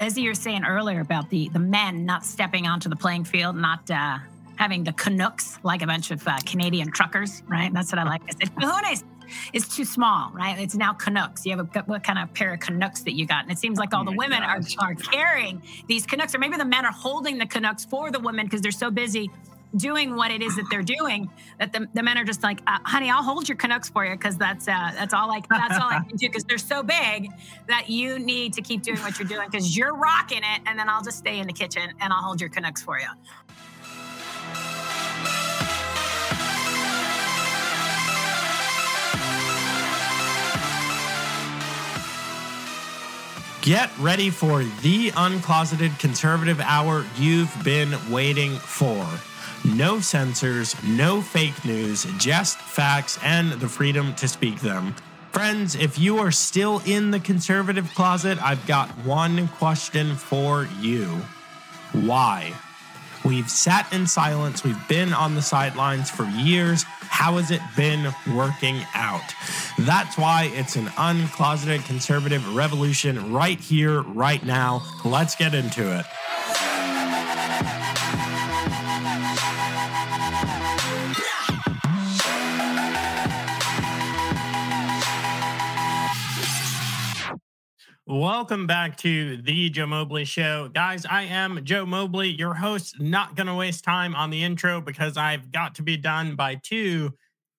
as you were saying earlier about the the men not stepping onto the playing field, not uh, having the Canucks like a bunch of uh, Canadian truckers, right? That's what I like. I said, Cajunes is too small, right? It's now Canucks. You have a what kind of pair of Canucks that you got? And it seems like all oh the women are, are carrying these Canucks, or maybe the men are holding the Canucks for the women because they're so busy doing what it is that they're doing that the, the men are just like uh, honey i'll hold your canucks for you because that's uh, that's all i that's all i can do because they're so big that you need to keep doing what you're doing because you're rocking it and then i'll just stay in the kitchen and i'll hold your canucks for you Get ready for the uncloseted conservative hour you've been waiting for. No censors, no fake news, just facts and the freedom to speak them. Friends, if you are still in the conservative closet, I've got one question for you. Why? We've sat in silence, we've been on the sidelines for years. How has it been working out? That's why it's an uncloseted conservative revolution right here, right now. Let's get into it. Welcome back to the Joe Mobley Show. Guys, I am Joe Mobley, your host. Not going to waste time on the intro because I've got to be done by two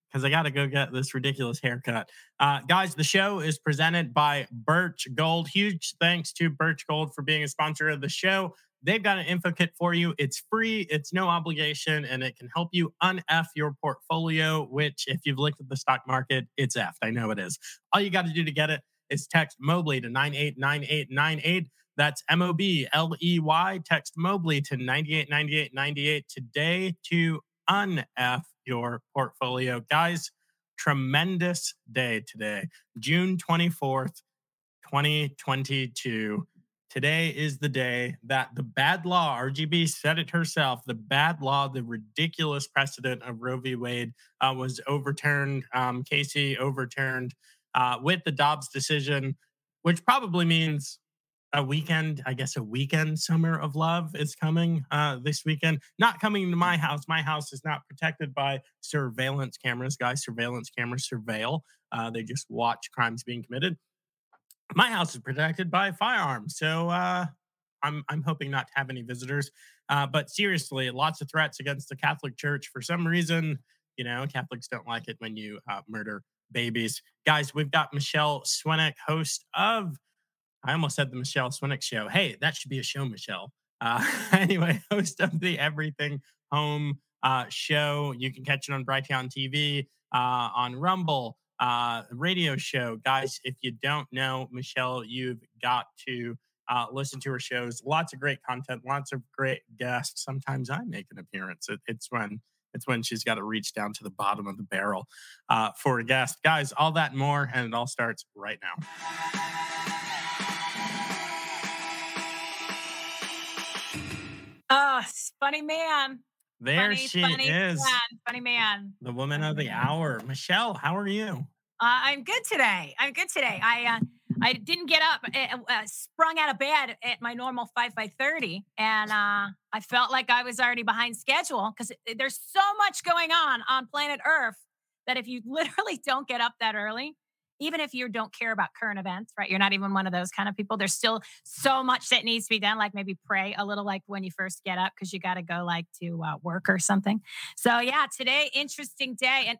because I got to go get this ridiculous haircut. Uh, guys, the show is presented by Birch Gold. Huge thanks to Birch Gold for being a sponsor of the show. They've got an info kit for you. It's free, it's no obligation, and it can help you unf your portfolio, which, if you've looked at the stock market, it's effed. I know it is. All you got to do to get it is text Mobley to 989898. That's M O B L E Y. Text Mobley to 989898 today to unf your portfolio. Guys, tremendous day today, June 24th, 2022. Today is the day that the bad law, RGB said it herself, the bad law, the ridiculous precedent of Roe v. Wade uh, was overturned. Um, Casey overturned uh, with the Dobbs decision, which probably means a weekend, I guess a weekend summer of love is coming uh, this weekend. Not coming to my house. My house is not protected by surveillance cameras. Guys, surveillance cameras surveil. Uh, they just watch crimes being committed. My house is protected by firearms. So uh, I'm, I'm hoping not to have any visitors. Uh, but seriously, lots of threats against the Catholic Church. For some reason, you know, Catholics don't like it when you uh, murder babies. Guys, we've got Michele Swinick, host of, I almost said the Michele Swinick show. Hey, that should be a show, Michele. Uh, anyway, host of the Everything Home uh, show. You can catch it on Brighteon TV, uh, on Rumble, uh, radio show. Guys, if you don't know Michele, you've got to uh, listen to her shows. Lots of great content, lots of great guests. Sometimes I make an appearance. It, it's when it's when she's got to reach down to the bottom of the barrel uh, for a guest. Guys, all that and more, and it all starts right now. Oh, funny man. There funny, she funny is. Man, funny man. The woman of the hour. Michele, how are you? Uh, I'm good today. I'm good today. I uh, I didn't get up, uh, uh, sprung out of bed at my normal five by thirty, and uh, I felt like I was already behind schedule because there's so much going on on planet Earth that if you literally don't get up that early, even if you don't care about current events, right? You're not even one of those kind of people. There's still so much that needs to be done. Like maybe pray a little, like when you first get up, because you got to go like to uh, work or something. So yeah, today interesting day and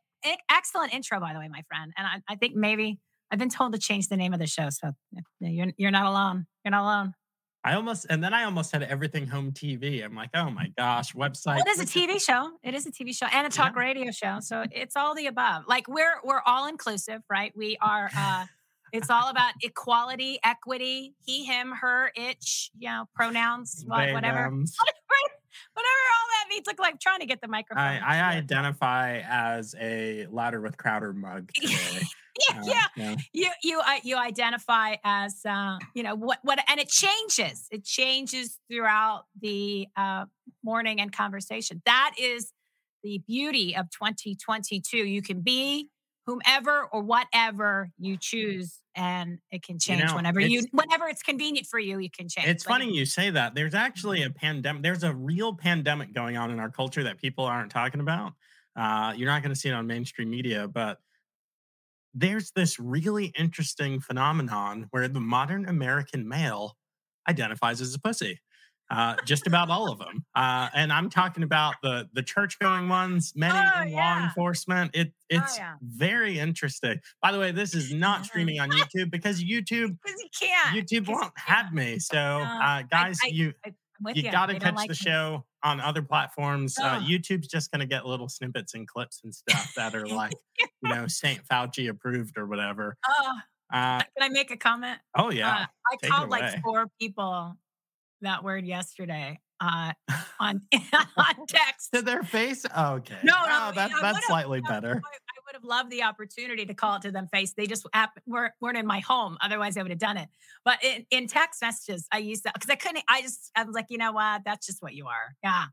excellent intro, by the way, my friend. And I, I think maybe I've been told to change the name of the show, so you're you're not alone. You're not alone. I almost and then I almost had everything home TV. I'm like, oh my gosh, website. Well, it is a TV show. It is a TV show and a talk yeah. radio show. So it's all the above. Like we're we're all inclusive, right? We are uh it's all about equality, equity, he, him, her, it, you know, pronouns, whatever. whatever whatever all that means. Look like trying to get the microphone. I, I identify as a Louder with Crowder mug. yeah, uh, yeah. yeah. You you uh, you identify as uh, you know what what, and it changes. It changes throughout the uh, morning and conversation. That is the beauty of 2022. You can be whomever or whatever you choose and it can change You know, whenever you whenever it's convenient for you you can change it's But funny you say that. There's actually Mhm. a pandemic. There's a real pandemic going on in our culture that people aren't talking about. Uh, you're not going to see it on mainstream media, but there's this really interesting phenomenon where the modern American male identifies as a pussy. Uh, just about all of them, uh, and I'm talking about the the church going ones, many Oh, in law enforcement. It it's yeah. very interesting. By the way, this is not streaming on YouTube because YouTube because you can't YouTube you won't have me. So, uh, guys, I- you I'm with you got to catch like the me. show on other platforms. Uh, YouTube's just going to get little snippets and clips and stuff that are like, you know, Saint Fauci approved or whatever. Oh, Uh, can I make a comment? oh yeah, Uh, I take called like four people that word yesterday uh, on on text. to their face. Okay, No, no, Oh, that, that's slightly better. I, would have loved the opportunity to call it to them face. They just weren't, weren't in my home. Otherwise, I would have done it. But in, in text messages, I used that because I couldn't. I just I was like, you know what? That's just what you are. Yeah.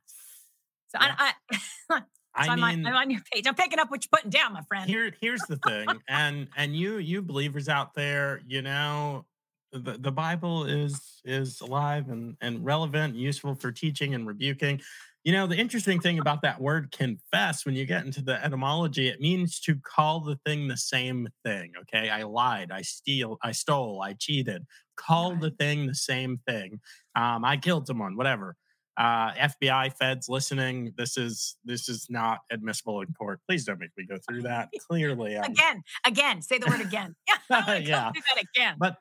So Yeah. I, I, so I I'm, mean, on, I'm on your page. I'm picking up what you're putting down, my friend. here here's the thing and and you you believers out there you know the, the bible is is alive and and relevant and useful for teaching and rebuking you know the interesting thing about that word confess when you get into the etymology it means to call the thing the same thing okay i lied i steal i stole i cheated call the thing the same thing um i killed someone whatever uh, FBI feds listening. This is this is not admissible in court. Please don't make me go through that. Clearly, I'm, Again, again, say the word again. Yeah, go Yeah. that again. but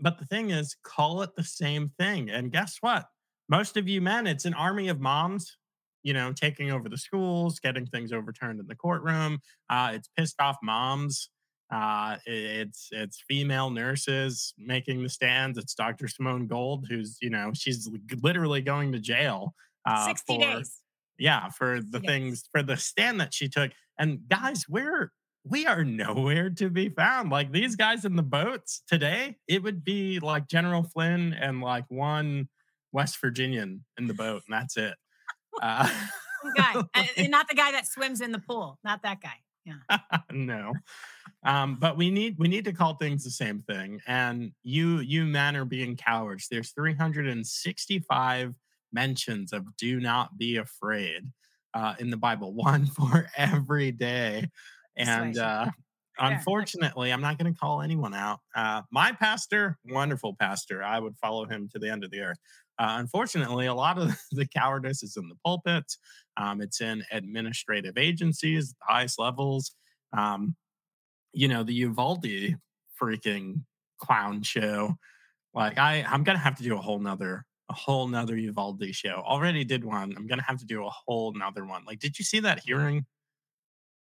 but the thing is, call it the same thing. And guess what? Most of you men, it's an army of moms. You know, taking over the schools, getting things overturned in the courtroom. Uh, it's pissed off moms. Uh, it's it's female nurses making the stands. It's Dr. Simone Gold, who's you know she's literally going to jail. Uh, 60 for, days. yeah for the things for the stand that she took and guys we're we are nowhere to be found like these guys in the boats today it would be like general flynn and like one west virginian in the boat and that's it uh, guy, and- not the guy that swims in the pool. Not that guy. Yeah. no um but we need we need to call things the same thing and you you men are being cowards there's 365 mentions of do not be afraid uh in the bible one for every day and uh unfortunately i'm not going to call anyone out uh my pastor wonderful pastor i would follow him to the end of the earth. Uh, unfortunately a lot of the cowardice is in the pulpits um, it's in administrative agencies the highest levels um, you know the uvalde freaking clown show. Like i i'm gonna have to do a whole nother a whole nother uvalde show. Already did one. I'm gonna have to do a whole nother one. Like did you see that hearing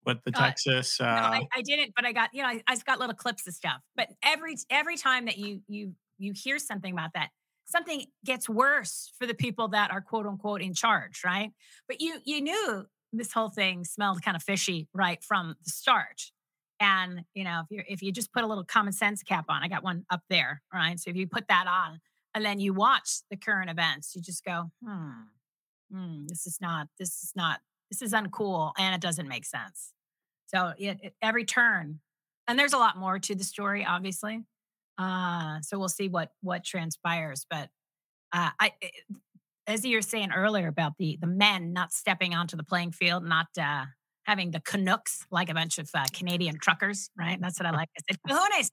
with the Uh, texas uh No, I, I didn't, but I got you know I, got little clips of stuff. But every every time that you you you hear something about that, something gets worse for the people that are quote unquote in charge, right? But you you knew this whole thing smelled kind of fishy right from the start. And you know if you if you just put a little common sense cap on, I got one up there, right? So if you put that on and then you watch the current events, you just go, hmm, hmm this is not this is not this is uncool and it doesn't make sense. So it, it- every turn, and there's a lot more to the story, obviously. Uh, so we'll see what what transpires. But uh, I, it- as you were saying earlier about the the men not stepping onto the playing field, not uh, having the Canucks like a bunch of uh, Canadian truckers, right? That's what I like. I said Cajunes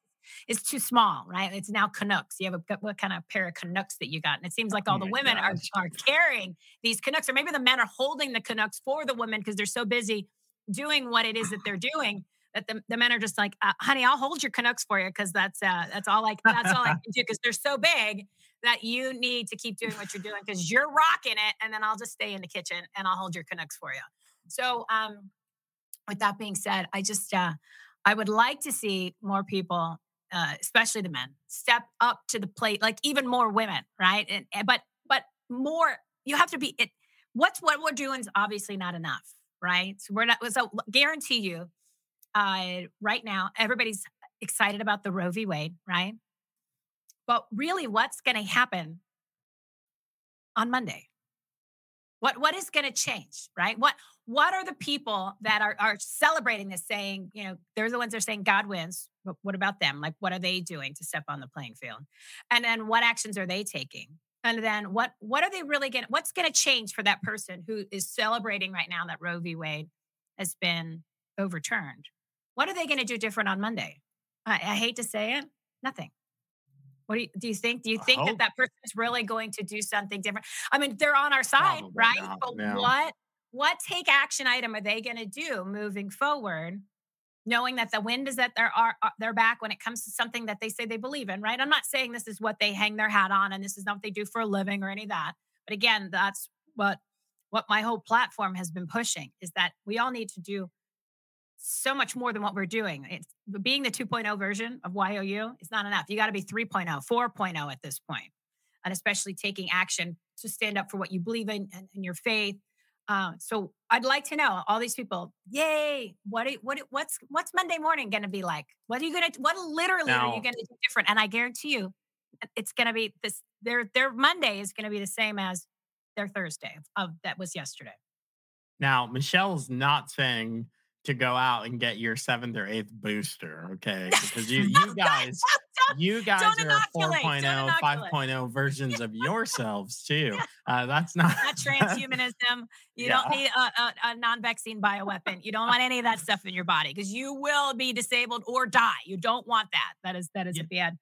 is too small, right? It's now Canucks. You have a what kind of pair of Canucks that you got? And it seems like Oh all the my women are are carrying these Canucks, or maybe the men are holding the Canucks for the women because they're so busy doing what it is that they're doing that the, the men are just like, uh, honey, I'll hold your Canucks for you because that's uh, that's all I that's all I can do because they're so big that you need to keep doing what you're doing because you're rocking it, and then I'll just stay in the kitchen and I'll hold your Canucks for you. So, um, with that being said, I just uh, I would like to see more people, uh, especially the men, step up to the plate, like even more women, right? And, and but but more, you have to be it. What's what we're doing is obviously not enough, right? So we're not. So guarantee you, uh, right now, everybody's excited about the Roe v. Wade, right? But really, what's going to happen on Monday? What what is going to change, right? What what are the people that are are celebrating this, saying, you know, they're the ones that are saying God wins. But what about them? Like, what are they doing to step on the playing field? And then what actions are they taking? And then what what are they really getting? What's going to change for that person who is celebrating right now that Roe v. Wade has been overturned? What are they going to do different on Monday? I, I hate to say it, nothing. What do you, do you think? Do you think that that person is really going to do something different? I mean, they're on our side, Probably right? But what what take action item are they going to do moving forward, knowing that the wind is at their uh, their back when it comes to something that they say they believe in? Right? I'm not saying this is what they hang their hat on, and this is not what they do for a living or any of that. But again, that's what what my whole platform has been pushing is that we all need to do so much more than what we're doing. It's being the 2.0 version of YOU is not enough. You got to be 3.0, 4.0 at this point, and especially taking action to stand up for what you believe in and, and your faith. Uh, so I'd like to know all these people. Yay! What what what's what's Monday morning going to be like? What are you going to what literally now, are you going to do different? And I guarantee you, it's going to be this. Their their Monday is going to be the same as their Thursday of that was yesterday. Now Michele's not saying to go out and get your seventh or eighth booster, okay? Because you you guys you guys are 4.0, 5.0 versions of yourselves too. Uh, that's not not transhumanism. You yeah. don't need a, a, a, non-vaccine bioweapon. You don't want any of that stuff in your body because you will be disabled or die. You don't want that. That is that is yeah. a bad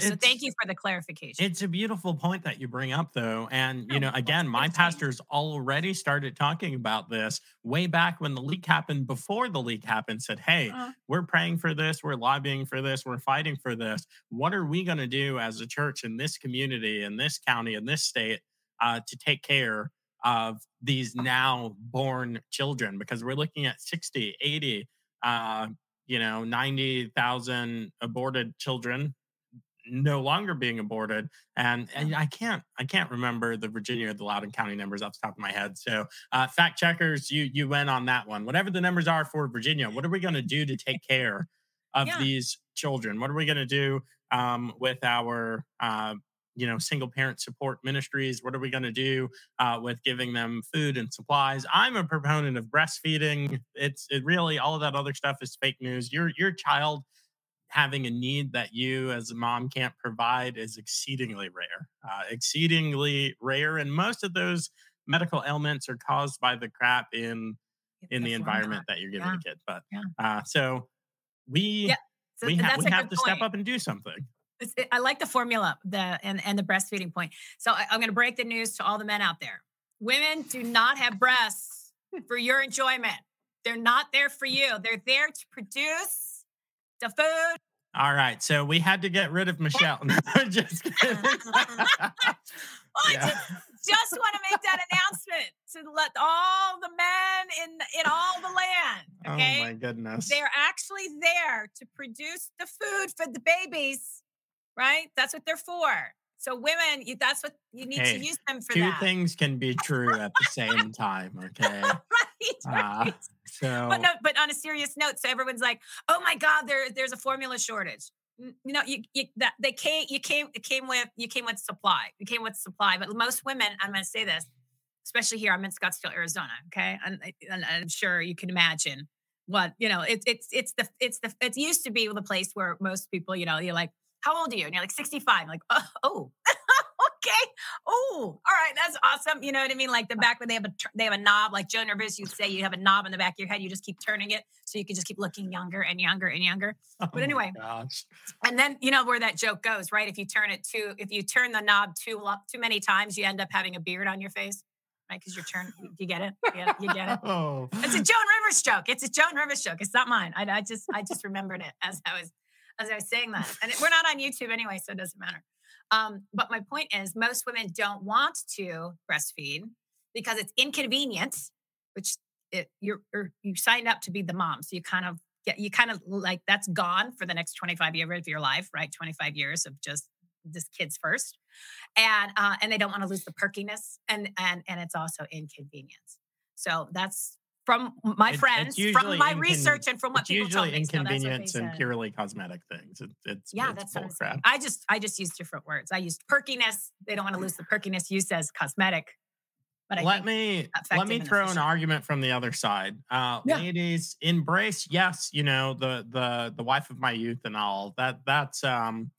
so thank you for the clarification. It's a beautiful point that you bring up, though. And, you know, again, my pastors already started talking about this way back when the leak happened, before the leak happened, said, Hey, uh-huh. we're praying for this, we're lobbying for this, we're fighting for this. What are we going to do as a church in this community, in this county, in this state uh, to take care of these now born children? Because we're looking at 60, 80, uh, you know, 90,000 aborted children no longer being aborted. And, and I can't I can't remember the Virginia or the Loudoun County numbers off the top of my head. So uh, fact checkers, you you went on that one. Whatever the numbers are for Virginia, what are we going to do to take care of yeah. these children? What are we going to do um, with our uh, you know single parent support ministries what are we going to do uh, with giving them food and supplies i'm a proponent of breastfeeding it's it really all of that other stuff is fake news your your child having a need that you as a mom can't provide is exceedingly rare, uh, exceedingly rare. And most of those medical ailments are caused by the crap in in the environment that you're giving yeah. a kid. But yeah. uh, so we yeah. so we, ha- we have to point. step up and do something. I like the formula, the and, and the breastfeeding point. So I, I'm going to break the news to all the men out there. Women do not have breasts for your enjoyment. They're not there for you. They're there to produce the food. All right, so we had to get rid of Michele. just kidding. I yeah. just, just want to make that announcement to let all the men in in all the land. Okay? Oh my goodness! They're actually there to produce the food for the babies, right? That's what they're for. So women, you, that's what you need hey, to use them for. Two that. things can be true at the same time. Okay. right. right. Uh, so, but no, but on a serious note, so everyone's like, "Oh my God, there, there's a formula shortage." You know, you, you that they came, you came, it came with, you came with supply. You came with supply, but most women, I'm going to say this, especially here, I'm in Scottsdale, Arizona. Okay, and, and I'm sure you can imagine what you know. It's it's it's the it's the it used to be the place where most people, you know, you're like how old are you? And you're like 65. Like, oh, oh. okay. Oh, all right. That's awesome. You know what I mean? Like the back when they have a they have a knob, like Joan Rivers, you say you have a knob in the back of your head. You just keep turning it so you can just keep looking younger and younger and younger. Oh but anyway, and then you know where that joke goes, right? If you turn it too, if you turn the knob too too many times, you end up having a beard on your face. Right, because you're turned. You get it. You get it. You get it. Oh. It's a Joan Rivers joke. It's a Joan Rivers joke. It's not mine. I, I just, I just remembered it as I was as I was saying that. And we're not on YouTube anyway, so it doesn't matter. Um, but my point is, most women don't want to breastfeed because it's inconvenient, which it, you're you signed up to be the mom, so you kind of get you kind of like that's gone for the next 25 years of your life, right? 25 years of just this kids first, and uh, and they don't want to lose the perkiness, and and and it's also inconvenience. So that's from my it, friends, from my incon- research, and from what people usually told me. inconvenience so and purely cosmetic things. It, it's yeah, it's that's what I'm. I just I just use different words. I used perkiness. They don't want to lose the perkiness. You says cosmetic. But I let me let me throw an argument from the other side. Uh, yeah. Ladies, embrace yes, you know the the the wife of my youth and all that. That's um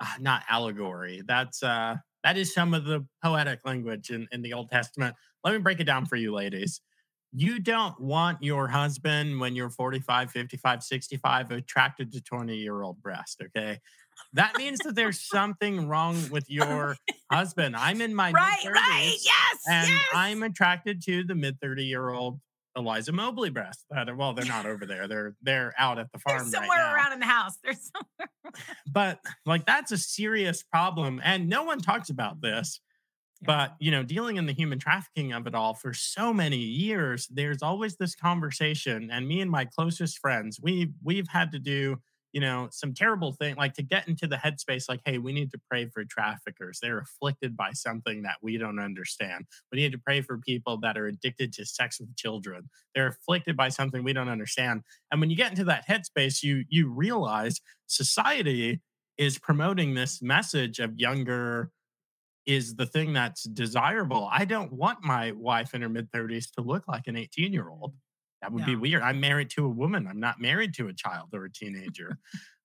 uh, not allegory. That's uh that is some of the poetic language in in the Old Testament. Let me break it down for you, ladies you don't want your husband when you're 45, 55, 65 attracted to 20 year old breast. Okay. That means that there's something wrong with your husband. I'm in my right, mid-30s right, yes, and yes. I'm attracted to the mid 30 year old Eliza Mobley breast. Uh, that well, they're not over there. They're they're out at the farm. They're somewhere right around in the house. They're somewhere. but like that's a serious problem, and no one talks about this. But, you know, dealing in the human trafficking of it all for so many years, there's always this conversation. And me and my closest friends, we we've had to do, you know, some terrible thing, like to get into the headspace, like, hey, we need to pray for traffickers. They're afflicted by something that we don't understand. We need to pray for people that are addicted to sex with children. They're afflicted by something we don't understand. And when you get into that headspace, you you realize society is promoting this message of younger is the thing that's desirable. I don't want my wife in her mid 30s to look like an 18 year old. That would be weird. I'm married to a woman. I'm not married to a child or a teenager.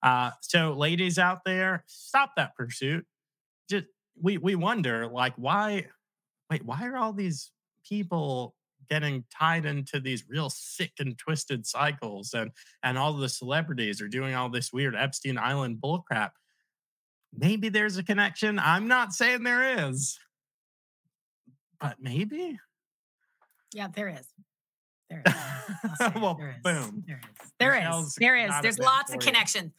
uh, so, ladies out there, stop that pursuit. Just we we wonder like why wait why are all these people getting tied into these real sick and twisted cycles and and all the celebrities are doing all this weird Epstein Island bullcrap maybe there's a connection. I'm not saying there is, but maybe. Yeah, there is. There is. well, there is. boom. There is. There is. There is. There's lots of connections.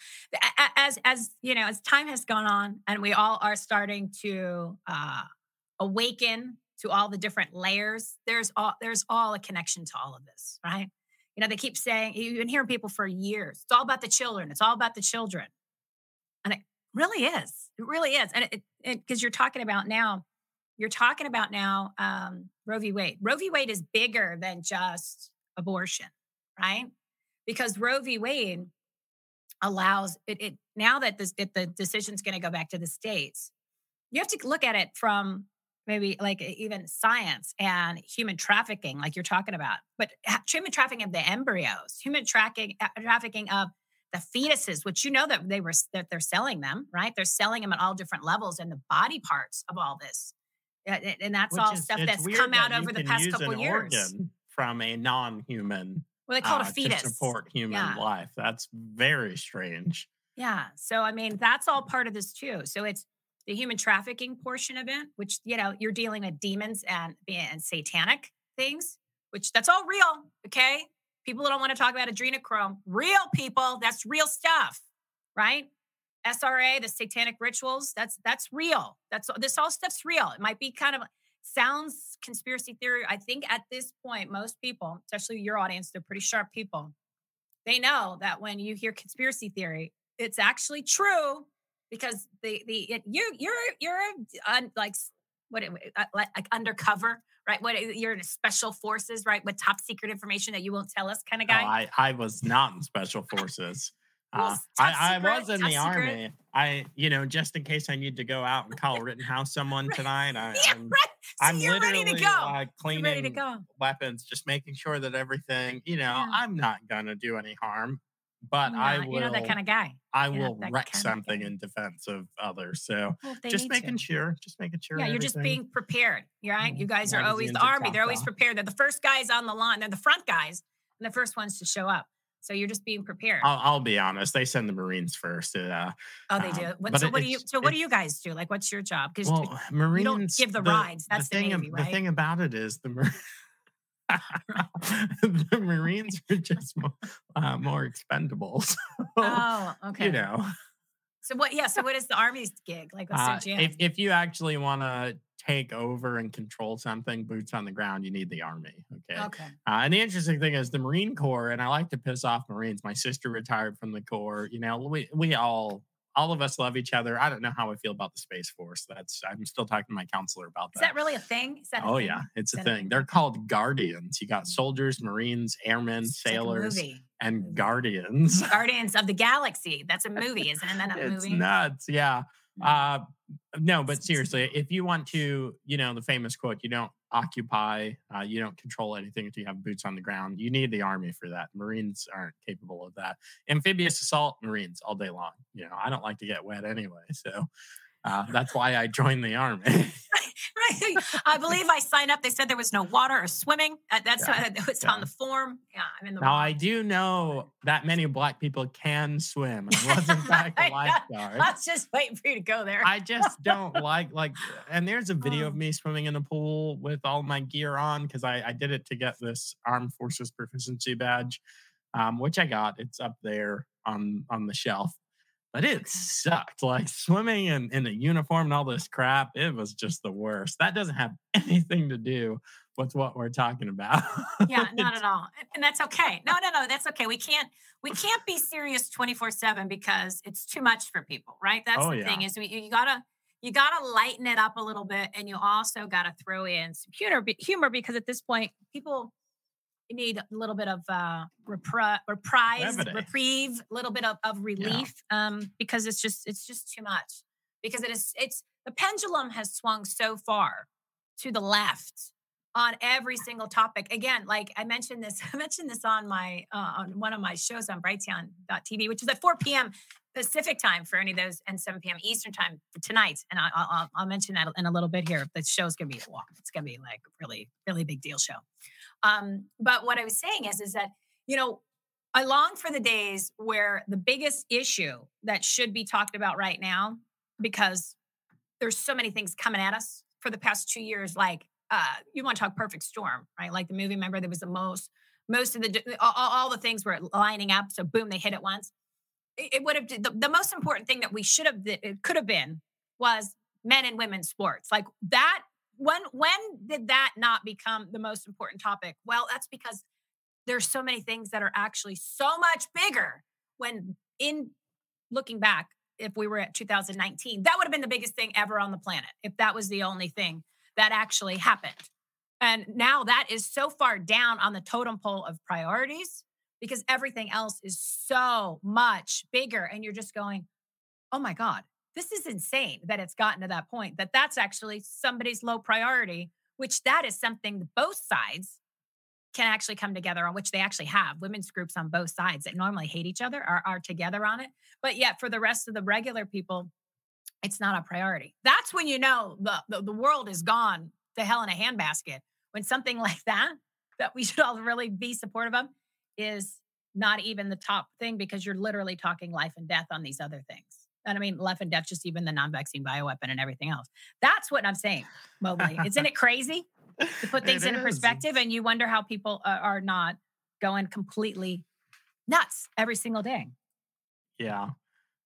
As as you know, as time has gone on, and we all are starting to uh, awaken to all the different layers. There's all there's all a connection to all of this, right? You know, they keep saying you've been hearing people for years. It's all about the children. It's all about the children. And it really is. It really is. And it because you're talking about now, you're talking about now um, Roe v. Wade. Roe v. Wade is bigger than just abortion, right? Because Roe v. Wade allows it, it now that this that the decision's going to go back to the states. You have to look at it from maybe like even science and human trafficking, like you're talking about, but human trafficking of the embryos, human tracking, uh, trafficking of the fetuses, which you know that they were that they're selling them, right? They're selling them at all different levels and the body parts of all this, and that's which all is, stuff that's come out over the past couple years from a non-human. Well, they call it a uh, fetus to support human yeah. life. That's very strange. Yeah. So I mean, that's all part of this too. So it's the human trafficking portion of it, which you know you're dealing with demons and and satanic things, which that's all real. Okay, People don't want to talk about adrenochrome. Real people, that's real stuff, right? SRA, the satanic rituals, that's that's real. That's this all stuff's real. It might be kind of sounds conspiracy theory. I think at this point, most people, especially your audience, they're pretty sharp people. They know that when you hear conspiracy theory, it's actually true because the the it, you you're you're uh, like what like undercover right? What eh, you're in special forces, right? With top secret information that you won't tell us, kind of guy. Oh, I I was not in special forces. Uh, I, I, was in the secret. army. I, you know, just in case I need to go out and Kyle Rittenhouse someone tonight. I, yeah, I'm, right. so I'm literally ready to go. Uh, cleaning ready to go. weapons, just making sure that everything, you know, yeah. I'm not gonna do any harm but I will. You know that kind of guy. I will wreck something in defense of others. So well, just making to. sure, just making sure. Yeah, you're just being prepared. Right? You guys are always the army. They're always prepared. They're the first guys on the line. They're the front guys and the first ones to show up. So you're just being prepared. I'll, I'll be honest. They send the Marines first. Uh, oh, they do. Um, what, so what do you? So what do you guys do? Like, what's your job? Because well, Marines you don't give the, the rides. That's the, the thing. Navy, right? The thing about it is the Marines. the Marines are just more, uh, more expendable. So, oh, okay. You know. So what? Yeah. So what is the Army's gig? Like, what's uh, their If if you actually want to take over and control something, boots on the ground, you need the Army. Okay. Okay. Uh, and the interesting thing is the Marine Corps, and I like to piss off Marines. My sister retired from the Corps. You know, we we all all of us love each other. I don't know how I feel about the Space Force. That's I'm still talking to my counselor about that. Is that really a thing? That oh thing? yeah, it's a thing. a thing. They're called Guardians. You got soldiers, Marines, airmen, it's sailors, like and Guardians. Guardians of the Galaxy. That's a movie, isn't it? That it's movie. nuts. Yeah. Hmm. Uh, no, but seriously, if you want to, you know, the famous quote, you don't occupy. Uh, you don't control anything until you have boots on the ground. You need the army for that. Marines aren't capable of that. Amphibious assault, Marines all day long. You know, I don't like to get wet anyway, so uh, that's why I joined the army. right. I believe I signed up. They said there was no water or swimming. Uh, that's yeah. what was yeah. on the form. Yeah, I'm in the. Now I do know that many black people can swim. I was in fact a lifeguard. I was just waiting for you to go there. I just don't like like. And there's a video of me swimming in the pool with all my gear on because I, I did it to get this armed forces proficiency badge, um, which I got. It's up there on on the shelf but it sucked. Like swimming in, in a uniform and all this crap, it was just the worst. That doesn't have anything to do with what we're talking about. yeah, not at all. And that's okay. No, no, no, that's okay. We can't we can't be serious 24/7 because it's too much for people, right? That's oh, the yeah. thing is we, you gotta you gotta lighten it up a little bit and you also gotta throw in some humor humor because at this point people need a little bit of uh, repri- reprise, reprieve, a little bit of, of relief, yeah. um, because it's just it's just too much. Because it is it's the pendulum has swung so far to the left on every single topic. Again, like I mentioned this, I mentioned this on my uh, on one of my shows on Brighteon.tv, which is at 4 p.m. Pacific time for any of those, and 7 p.m. Eastern time for tonight. And I, will I'll mention that in a little bit here. The show's gonna be a walk. It's gonna be like really, really big deal show. Um, but what I was saying is, is that, you know, I long for the days where the biggest issue that should be talked about right now, because there's so many things coming at us for the past two years, like uh, you want to talk perfect storm, right? Like the movie, remember there was the most, most of the, all, all the things were lining up. So boom, they hit it once. It, would have, the, the most important thing that we should have, it could have been was men and women's sports. Like that when when did that not become the most important topic? Well, that's because there's so many things that are actually so much bigger when in looking back if we were at 2019 that would have been the biggest thing ever on the planet if that was the only thing that actually happened and now that is so far down on the totem pole of priorities because everything else is so much bigger and you're just going oh my god this is insane that it's gotten to that point that that's actually somebody's low priority which that is something both sides can actually come together on which they actually have. Women's groups on both sides that normally hate each other are, are together on it. But yet for the rest of the regular people it's not a priority. That's when you know the, the, the world is gone to hell in a handbasket. When something like that that we should all really be supportive of is not even the top thing because you're literally talking life and death on these other things and I mean, left and deaf, just even the non-vaccine bioweapon and everything else. That's what I'm saying, Mobley. Isn't it crazy to put things in perspective? And you wonder how people are not going completely nuts every single day. Yeah.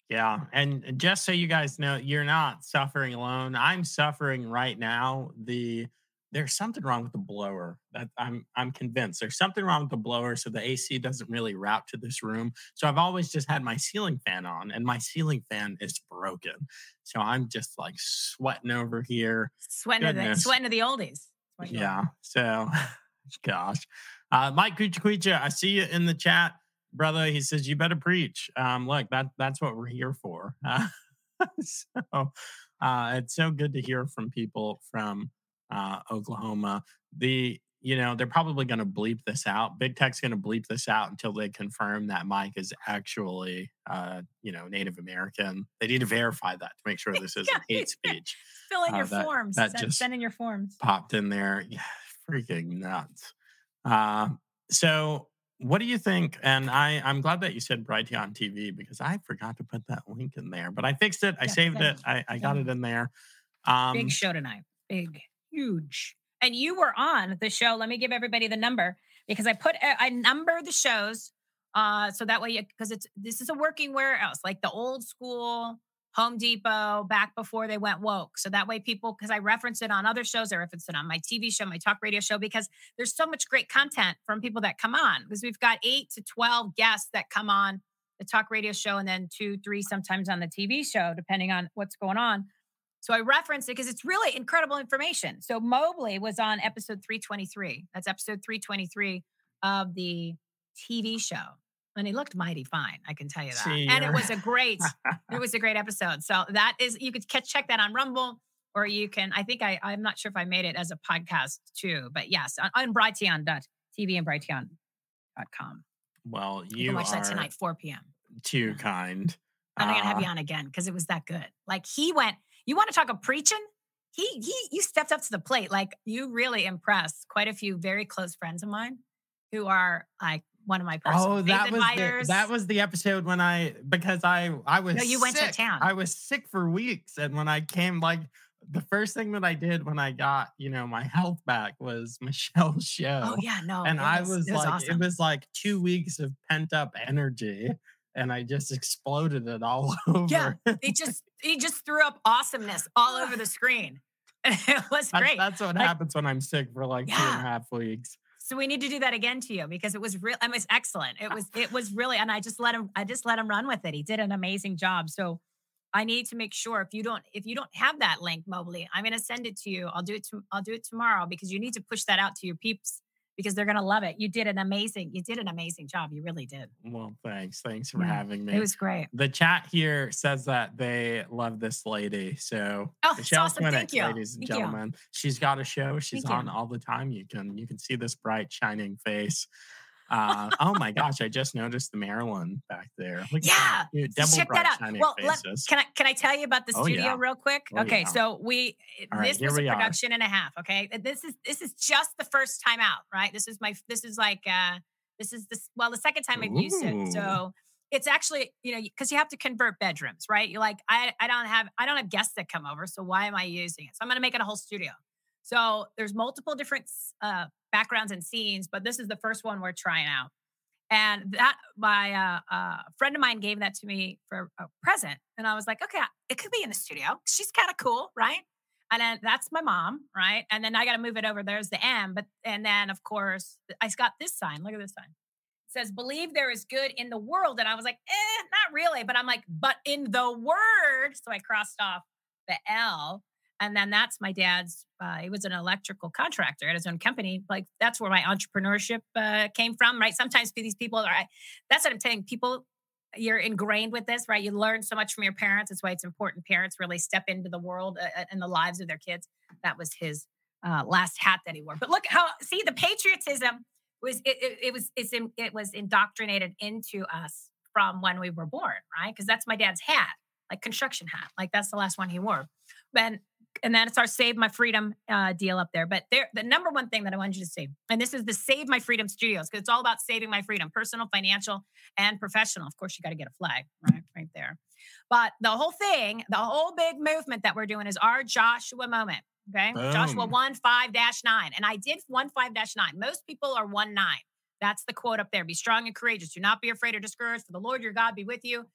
Yeah. And just so you guys know, you're not suffering alone. I'm suffering right now. The there's something wrong with the blower. That I'm I'm convinced there's something wrong with the blower, so the AC doesn't really route to this room. So I've always just had my ceiling fan on, and my ceiling fan is broken. So I'm just like sweating over here, sweating to the sweating to the oldies. Yeah. So, gosh, uh, Mike Kucha, I see you in the chat, brother. He says you better preach. Um, look, that that's what we're here for. Uh, so uh, it's so good to hear from people from uh, Oklahoma. The you know they're probably going to bleep this out. Big Tech's going to bleep this out until they confirm that Mike is actually uh, you know Native American. They need to verify that to make sure this isn't hate speech. Fill in uh, your that, forms. That send, just send in your forms. Popped in there. Yeah, freaking nuts. Uh, so what do you think? And I, I'm glad that you said Brighteon TV because I forgot to put that link in there, but I fixed it. I yeah, saved it. I, I got it in there. Um, Big show tonight. Big huge. And you were on the show. Let me give everybody the number because I put I number the shows uh so that way because it's this is a working warehouse like the old school Home Depot back before they went woke. So that way people because I reference it on other shows, I reference it on my TV show, my talk radio show because there's so much great content from people that come on because we've got 8 to 12 guests that come on the talk radio show and then 2 3 sometimes on the TV show depending on what's going on. So I referenced it because it's really incredible information. So Mobley was on episode 323. That's episode 323 of the TV show. And he looked mighty fine, I can tell you that. See, and it was a great, it was a great episode. So that is you could catch check that on Rumble or you can, I think I, I'm not sure if I made it as a podcast too, but yes, on, on Brighteon.tv and Brighteon.com. Well, you, You can watch are that tonight, 4 p.m. too kind. I'm gonna have Uh, you on again because it was that good. Like he went, you want to talk of preaching? He he you stepped up to the plate. Like you really impressed quite a few very close friends of mine who are like one of my personal Oh, that was the, that was the episode when I because I I was No, you went to town. I was sick for weeks, and when I came, like the first thing that I did when I got you know my health back was Michele's oh, show. Oh yeah, no. and it I was, was like, awesome. it was like two weeks of pent up energy, and I just exploded it all over. Yeah. he just he just threw up awesomeness all over the screen. And it was great. that's what Like- happens when I'm sick for like two and Yeah. a half weeks. So we need to do that again to you because it was real. It was excellent. It was it was really, and I just let him. I just let him run with it. He did an amazing job. So I need to make sure if you don't if you don't have that link, Mobley, I'm going to send it to you. I'll do it. To, I'll do it tomorrow because you need to push that out to your peeps because they're going to love it. You did an amazing. You did an amazing job. You really did. Well, thanks, thanks for Yeah, having me. It was great. the chat here says that they love this lady. So Oh, Michele awesome. Thank you. ladies and Thank you. gentlemen, she's got a show. She's Thank you. on all the time. You can you can see this bright shining face. Uh, oh my gosh! I just noticed the Marilyn back there. Look. Yeah, Dude, check that out. Well, let, can I can I tell you about the Oh, studio yeah. real quick? Oh, okay, yeah. so we All right, this here was a we are. production and a half. Okay, this is this is just the first time out, right? This is my this is like uh this is this well the second time I've used it. So it's actually you know because you have to convert bedrooms, right? You're like I I don't have I don't have guests that come over, so why am I using it? So I'm going to make it a whole studio. So there's multiple different uh, backgrounds and scenes, but this is the first one we're trying out. And that my uh, uh, friend of mine gave that to me for a present, and I was like, okay, it could be in the studio. She's kind of cool, right? And then that's my mom, right? And then I got to move it over. There's the M, but and then of course I got this sign. Look at this sign. It says, "Believe there is good in the world," and I was like, eh, not really. But I'm like, but in the word. So I crossed off the L, and then that's my dad's. Uh, he was an electrical contractor at his own company. Like that's where my entrepreneurship uh, came from, right? Sometimes these people are. That's what I'm saying. People, you're ingrained with this, right? You learn so much from your parents. That's why it's important. Parents really step into the world uh, and the lives of their kids. That was his uh, last hat that he wore. But look how see the patriotism was it, it, it was it's in, it was indoctrinated into us from when we were born, right? Because that's my dad's hat, like construction hat, like that's the last one he wore. And and then it's our Save My Freedom uh, deal up there. But there, the number one thing that I wanted you to see, and this is the Save My Freedom Studios, because it's all about saving my freedom, personal, financial, and professional. Of course, you got to get a flag, right, right there. But the whole thing, the whole big movement that we're doing is our Joshua moment. Okay, Joshua one five dash nine, and I did one five dash nine. Most people are one nine. That's the quote up there. Be strong and courageous. Do not be afraid or discouraged. For the Lord your God be with you.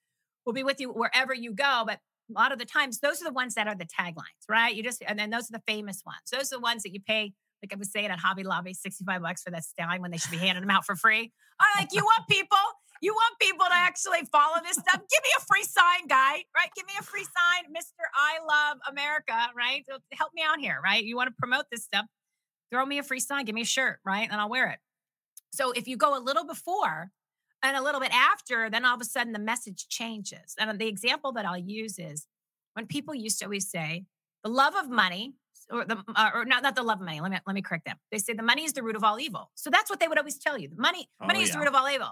Will be with you wherever you go. But a lot of the times, those are the ones that are the taglines, right? You just and then those are the famous ones. Those are the ones that you pay, like I was saying at Hobby Lobby, 65 bucks for that stein when they should be handing them out for free. I'm like you want people, you want people to actually follow this stuff. Give me a free sign, guy, right? Give me a free sign, Mr. I love America, right? Help me out here, right? You want to promote this stuff. Throw me a free sign, give me a shirt, right? And I'll wear it. So if you go a little before and a little bit after, then all of a sudden the message changes. And the example that I'll use is when people used to always say, the love of money, or the uh, or not not the love of money. Let me let me correct them. They say the money is the root of all evil. So that's what they would always tell you. The money Oh, money is the root of all evil.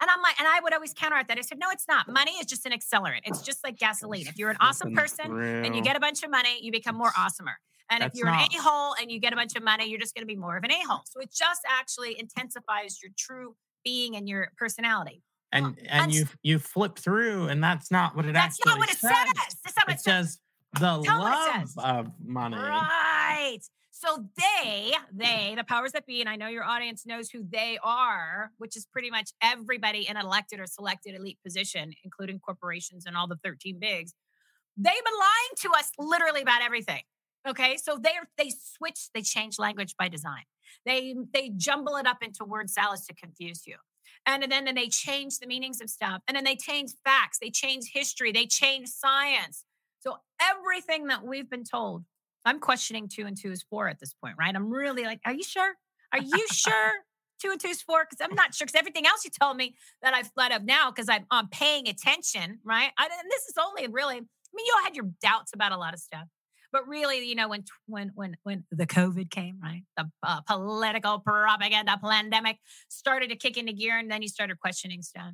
And I'm like, and I would always counteract that. I said, no, it's not. Money is just an accelerant. It's just like gasoline. If you're an awesome person and you get a bunch of money, you become more awesomer. And if you're an a hole and you get a bunch of money, you're just going to be more of an a hole. So it just actually intensifies your true being and your personality. and and you you flip through, and that's not what it That's actually not what it says. says. That's not what It says. it says. says the Tell love says. of money. Right. So they, they, the powers that be, and I know your audience knows who they are, which is pretty much everybody in an elected or selected elite position, including corporations and all the 13 bigs. They've been lying to us literally about everything. Okay. So they they switch, they change language by design. They they jumble it up into word salads to confuse you. And then, then they change the meanings of stuff. And then they change facts, they change history, they change science. So everything that we've been told, I'm questioning two and two is four at this point, right? I'm really like, are you sure? Are you sure two and two is four? Because I'm not sure. Because everything else you told me that I've let up now because I'm, I'm paying attention, right? I, and this is only really, I mean, you all had your doubts about a lot of stuff. But really, you know, when when when when the COVID came, right, the uh, political propaganda pandemic started to kick into gear, and then you started questioning stuff.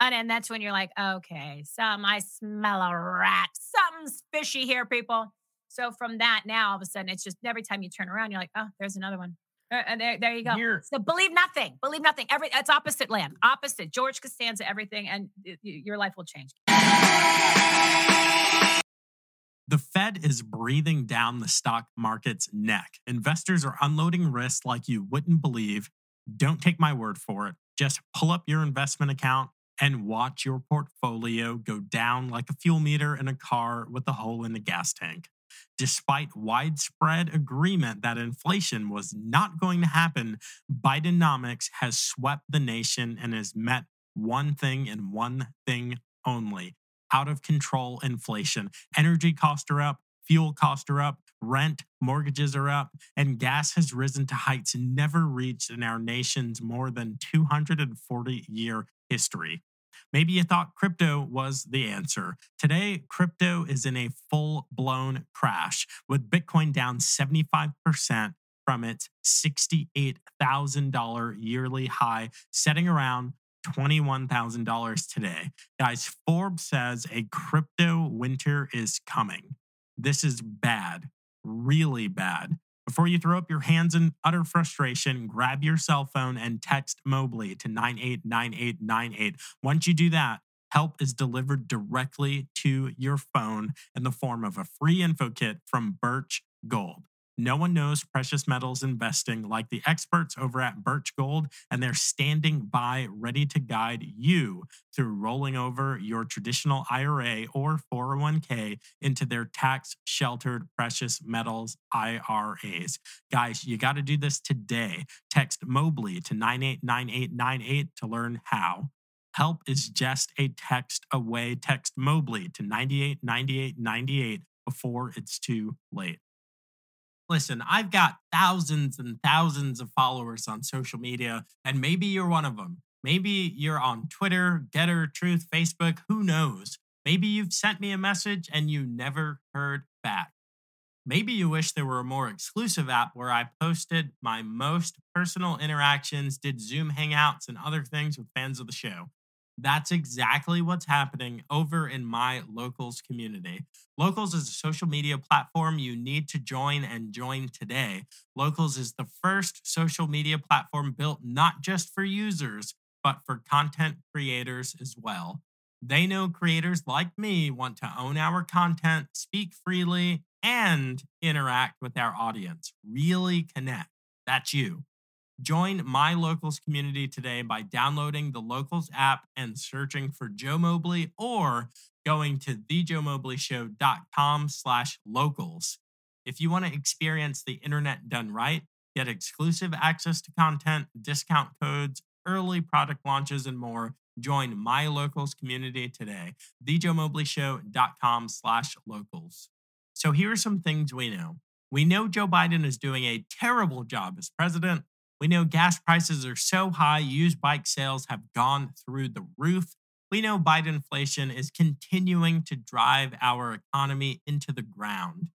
And then that's when you're like, okay, some I smell a rat. Something's fishy here, people. So from that, now all of a sudden, it's just every time you turn around, you're like, oh, there's another one. Uh, uh there, there you go. Here. So believe nothing. Believe nothing. Every it's opposite land. Opposite. George Costanza. Everything, and your life will change. The Fed is breathing down the stock market's neck. Investors are unloading risks like you wouldn't believe. Don't take my word for it. Just pull up your investment account and watch your portfolio go down like a fuel meter in a car with a hole in the gas tank. Despite widespread agreement that inflation was not going to happen, Bidenomics has swept the nation and has met one thing and one thing only out of control inflation. Energy costs are up, fuel costs are up, rent, mortgages are up, and gas has risen to heights never reached in our nation's more than 240 year history. Maybe you thought crypto was the answer. Today, crypto is in a full blown crash, with Bitcoin down 75% from its $68,000 yearly high, setting around $21,000 today. Guys, Forbes says a crypto winter is coming. This is bad, really bad. Before you throw up your hands in utter frustration, grab your cell phone and text Mobley to 989898. Once you do that, help is delivered directly to your phone in the form of a free info kit from Birch Gold. No one knows precious metals investing like the experts over at Birch Gold, and they're standing by ready to guide you through rolling over your traditional IRA or 401k into their tax sheltered precious metals IRAs. Guys, you got to do this today. Text Mobley to 989898 to learn how. Help is just a text away. Text Mobley to 989898 before it's too late. Listen, I've got thousands and thousands of followers on social media, and maybe you're one of them. Maybe you're on Twitter, GETTR, Truth, Facebook, who knows? Maybe you've sent me a message and you never heard back. Maybe you wish there were a more exclusive app where I posted my most personal interactions, did Zoom hangouts, and other things with fans of the show. That's exactly what's happening over in my Locals community. Locals is a social media platform you need to join and join today. Locals is the first social media platform built not just for users, but for content creators as well. They know creators like me want to own our content, speak freely, and interact with our audience. Really connect. That's you. Join my locals community today by downloading the locals app and searching for Joe Mobley or going to thejoemobleyshow.com slash locals. If you want to experience the internet done right, get exclusive access to content, discount codes, early product launches, and more, join my locals community today. thejoemobleyshow.com slash locals. So here are some things we know. We know Joe Biden is doing a terrible job as president. We know gas prices are so high, used bike sales have gone through the roof. We know Biden inflation is continuing to drive our economy into the ground.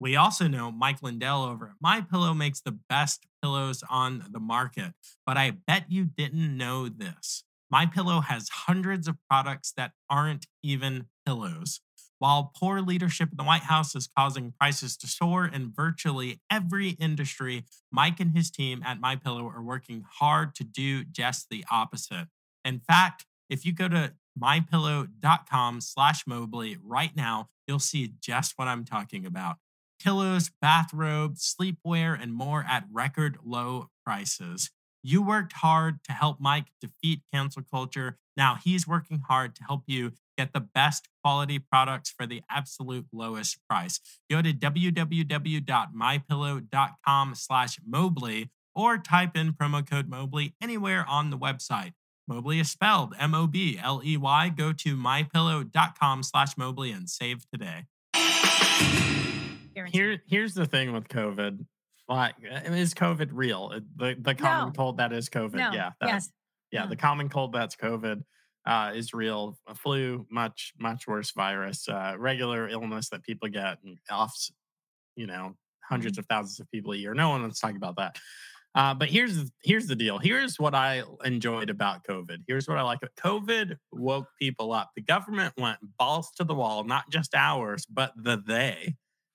We also know Mike Lindell over at My Pillow makes the best pillows on the market, but I bet you didn't know this. My Pillow has hundreds of products that aren't even pillows. While poor leadership in the White House is causing prices to soar in virtually every industry, Mike and his team at MyPillow are working hard to do just the opposite. In fact, if you go to mypillow.com slash Mobley right now, you'll see just what I'm talking about. Pillows, bathrobes, sleepwear, and more at record low prices. You worked hard to help Mike defeat cancel culture. Now he's working hard to help you get the best quality products for the absolute lowest price. Go to www.mypillow.com slash Mobley or type in promo code Mobley anywhere on the website. Mobley is spelled M-O-B-L-E-Y. Go to mypillow.com slash Mobley and save today. Here, here's the thing with COVID. Like, is COVID real? The the common no. cold that is COVID. No. Yeah. That, yes. Yeah. No. The common cold that's COVID uh, is real. A flu, much much worse virus. Uh, regular illness that people get, and off you know, 100s of thousands of people a year. No one wants to talk about that. Uh, but here's here's the deal. Here's what I enjoyed about COVID. Here's what I like. COVID woke people up. The government went balls to the wall, not just ours, but the they.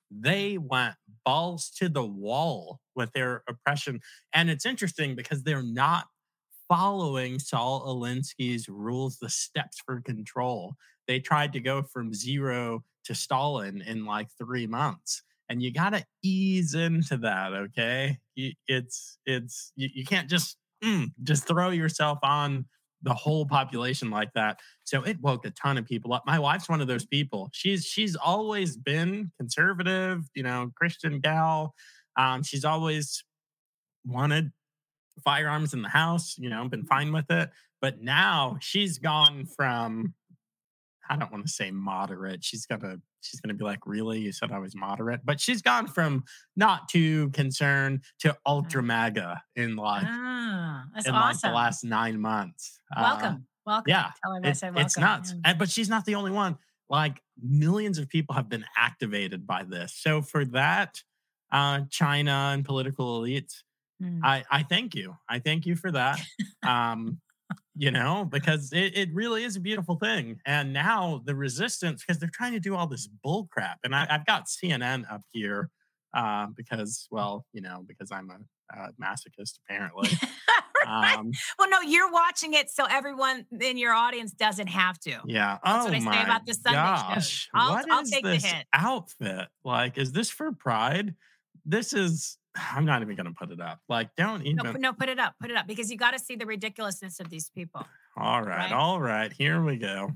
They went balls to the wall with their oppression. And it's interesting because they're not following Saul Alinsky's rules, the steps for control. They tried to go from zero to Stalin in like three months and you got to ease into that okay? It's it's you, you can't just mm, just throw yourself on the whole population like that. So it woke a ton of people up. My wife's one of those people. She's she's always been conservative you know christian gal. Um, she's always wanted firearms in the house you know been fine with it but now she's gone from I don't want to say moderate. She's gonna she's gonna be like, really? You said I was moderate, but she's gone from not too concerned to ultra MAGA in like Ah, in like the last nine months. Uh, welcome. welcome. yeah, Tell her I it's, said welcome. it's nuts. Yeah. And- but she's not the only one. Like millions of people have been activated by this. So for that, uh, China and political elites, Mm. I, I thank you. I thank you for that. Um, you know, because it, it really is a beautiful thing. And now the resistance, because they're trying to do all this bull crap. And I, I've got CNN up here uh, because, well, you know, because I'm a, masochist apparently. Right. Um, well, no, you're watching it, so everyone in your audience doesn't have to. yeah. That's oh what I say my about the Sunday shows. gosh. I'll- what I'll is take the this hit. outfit? Like, is this for pride? This is, I'm not even going to put it up. Like, don't even. No, put- no, put it up, put it up, because you got to see the ridiculousness of these people. all right. right? All right. Here we go.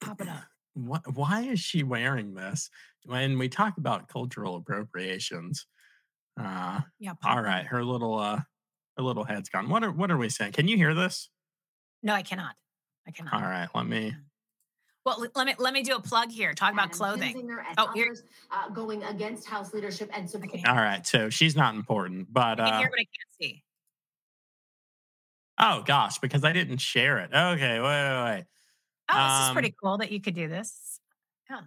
Pop it up. what, why is she wearing this when we talk about cultural appropriations uh Yeah. all right her little uh her little head's gone what are what are we saying can you hear this No, I cannot. I cannot. all right let me Well, let me let me do a plug here. Talk about clothing. Kinzinger Oh, here- others, uh, going against House leadership and support. Okay. all right so she's not important but I can uh hear, but I can't see. oh gosh because i didn't share it okay wait wait wait Oh, this is Um, pretty cool that you could do this. Yeah.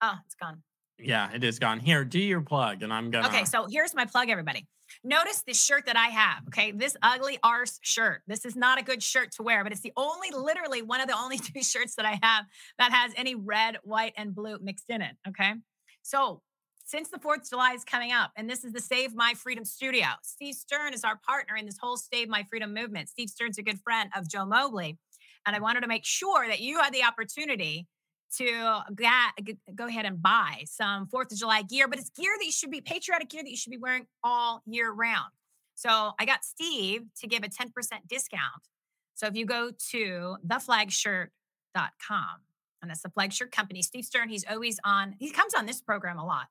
Oh, it's gone. yeah it is gone here do your plug and i'm gonna Okay, so here's my plug, everybody. Notice this shirt that I have. Okay, this ugly arse shirt. This is not a good shirt to wear, but it's the only, literally, one of the only two shirts that I have that has any red, white, and blue mixed in it. Okay, so since the 4th of July is coming up, and this is the Save My Freedom Studio, Steve Stern is our partner in this whole Save My Freedom movement. Steve Stern's a good friend of Joe Mobley. And I wanted to make sure that you had the opportunity to go ahead and buy some Fourth of July gear, but it's gear that you should be patriotic gear that you should be wearing all year round. So I got Steve to give a 10% discount. So if you go to theflagshirt.com, and that's the flag shirt company, Steve Stern, he's always on, he comes on this program a lot.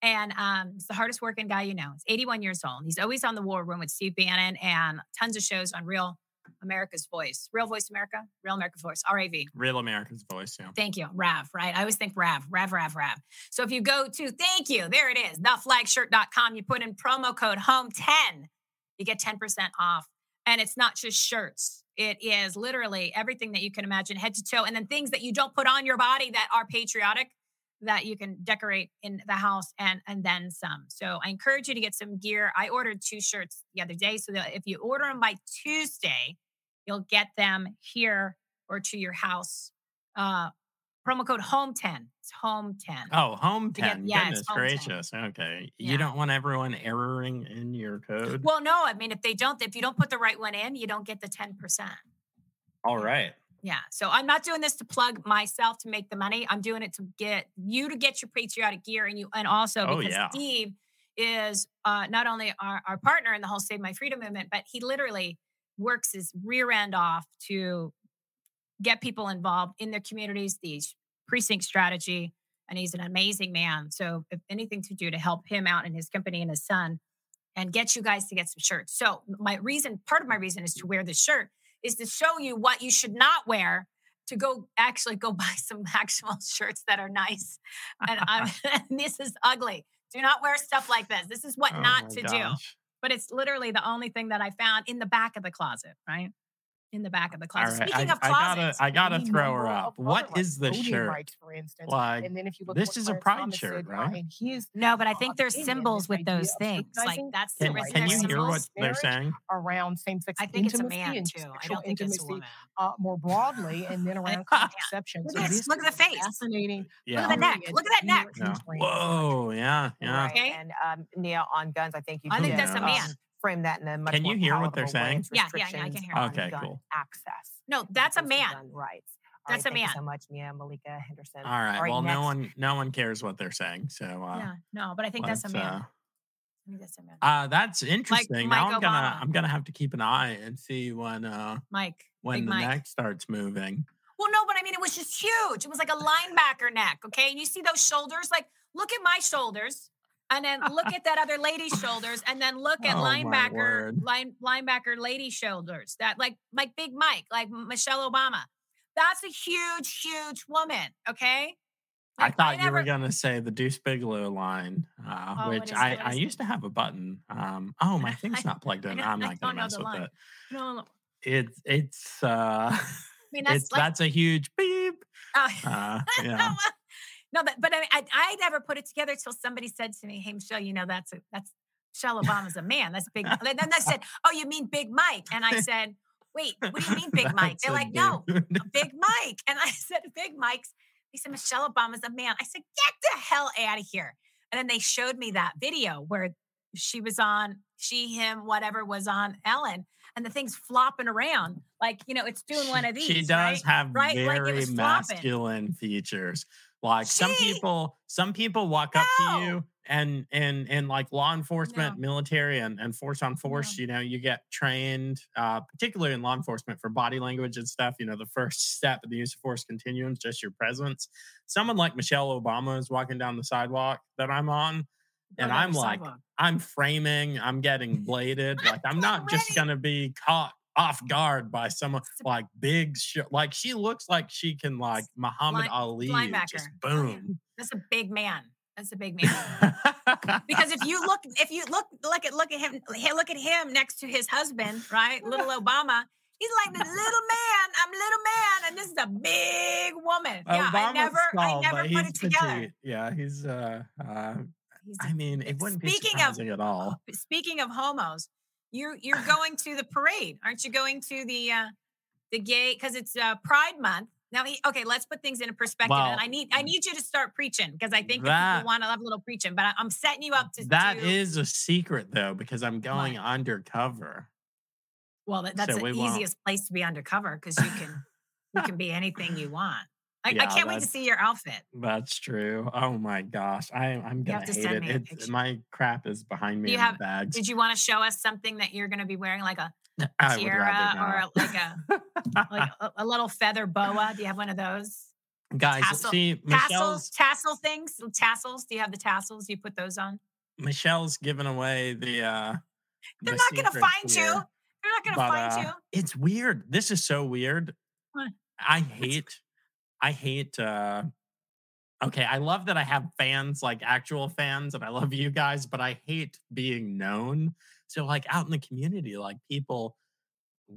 And um, he's the hardest working guy you know. He's 81 years old. He's always on the war room with Steve Bannon and tons of shows on Real America's Voice, Real Voice America, Real America's Voice, RAV. real america's voice yeah Thank you. Rav, right? I always think Rav, Rav, Rav, Rav. So if you go to, thank you, there it is, theflagshirt.com, you put in promo code HOME10, you get 10% off. And it's not just shirts, it is literally everything that you can imagine, head to toe, and then things that you don't put on your body that are patriotic that you can decorate in the house and and then some. So I encourage you to get some gear. I ordered two shirts the other day so that if you order them by Tuesday, you'll get them here or to your house. Uh promo code home 10. It's home 10. oh home To get- 10 yeah, goodness home 10. gracious okay Yeah. you don't want everyone erroring in your code Well, no, I mean if they don't if you don't put the right one in, you don't get the 10%. all right Yeah. So I'm not doing this to plug myself to make the money. I'm doing it to get you to get your patriotic gear and you and also Oh, because yeah. Steve is uh, not only our, our partner in the whole Save My Freedom movement, but he literally works his rear end off to get people involved in their communities, these precinct strategy. And he's an amazing man. So if anything to do to help him out and his company and his son and get you guys to get some shirts. So my reason, part of my reason is to wear this shirt is to show you what you should not wear to go actually go buy some actual shirts that are nice. And I'm, this is ugly. Do not wear stuff like this. This is what Oh not to do. But it's literally the only thing that I found in the back of the closet, right? In the back of the All closet. right, Speaking I, of I gotta, closets, I gotta throw her up. of What other is the voting shirt? rights, for instance. Like, and then if you look, this is a Clarence pride Thomas shirt, said, right? And his no, but I think there's symbols with those things. Like that's can, isn't can you hear what they're saying? around same-sex I think it's a intimacy man too. I don't think it's a intimacy woman. uh, more broadly, and then around contraception. Look so at this, this look at the face. Fascinating. Yeah. the neck, look at that neck. in Yeah. history. Whoa, yeah, yeah. Okay. And um, Nia on guns, I think you I think that's a man. Frame that in a much Can you more hear what they're saying? Yeah, yeah, yeah, I can hear. on Okay, gun cool. Access. No, that's a man. gun Rights. All That's a right, thank man. you so much, Nia Malika Henderson. All right. right, well, no one, no one cares what they're saying. So, uh, yeah, no, but I think that's a man. uh, I think that's a man. Uh, that's interesting. now Mike I'm gonna I'm gonna have to keep an eye and see when uh Mike, when Big the Mike. neck starts moving. Well, no, but I mean, it was just huge. It was like a linebacker neck. Okay. And you see those shoulders? Like, look at my shoulders. And then look at that other lady's shoulders, and then look at Oh, linebacker, line, linebacker lady shoulders. That like like Big Mike, like Michelle Obama. That's a huge, huge woman. Okay. I thought you never- were gonna say the Deuce Bigalow line, uh, Oh, which I, I used to have a button. Um, oh, my thing's not plugged in. I'm not gonna mess with line. it. No, no. It's it's uh, I mean, that's it's like, that's a huge beep. oh, Uh, yeah. No, but but I, I I never put it together until somebody said to me, "Hey, Michelle, you know that's a that's Michelle Obama's a man. That's big." And then I said, "Oh, you mean Big Mike?" And I said, "Wait, what do you mean Big Mike?" They're like, "No. Big Mike." And I said, "Big Mike's." They said, "Michelle Obama's a man." I said, "Get the hell out of here!" And then they showed me that video where she was on she, him, whatever was on Ellen, and the thing's flopping around like you know it's doing one of these. She does right? have Right? Like very flopping. masculine features. Like some people, some people walk up to you and and and like law enforcement, No. military, and, and force on force. You know, you get trained, uh, particularly in law enforcement, for body language and stuff. You know, the first step of the use of force continuum is just your presence. Someone like Michelle Obama is walking down the sidewalk that I'm on, and I'm like, sidewalk. I'm framing, I'm getting bladed. Like I'm not just gonna be caught off guard by someone like big sh- like she looks like she can like Muhammad Line- Ali just linebacker. Oh, boom. That's a big man. That's a big man. because if you look, if you look, look at look at him, hey, look at him next to his husband, right, little Obama. He's like the little man. I'm little man, and this is a big woman. Yeah, I Obama's never, I never put he's it together. petite. Yeah, he's uh, uh He's I mean, it wouldn't be Speaking of- surprising at all. Speaking of homos, you're you're going to the parade, aren't you? Going to the uh the gay because it's uh, Pride Month. Now, he, okay, let's put things into perspective. And I need I need you to start preaching because I think that people want to have a little preaching. But I, I'm setting you up to That do, is a secret though, because I'm going undercover. Well, that, that's So the we won't- easiest place to be undercover because you can you can be anything you want. I, I can't wait to see your outfit. That's true. Oh my gosh, I, I'm gonna hate it. me It's, my crap is behind me you in have- the bags. Did you want to show us something that you're going to be wearing, like a I tiara or like a like a, a little feather boa? Do you have one of those Guys, tassel- see, tassels? Tassel things, tassels. Do you have the tassels? Do you put those on? Michelle's giving away the. uh They're the not going to secret find you. They're not going to But, find uh, you. It's weird. This is so weird. What? I hate. I hate. uh Okay, I love that I have fans, like actual fans, and I love you guys, but I hate being known. So, like out in the community, like people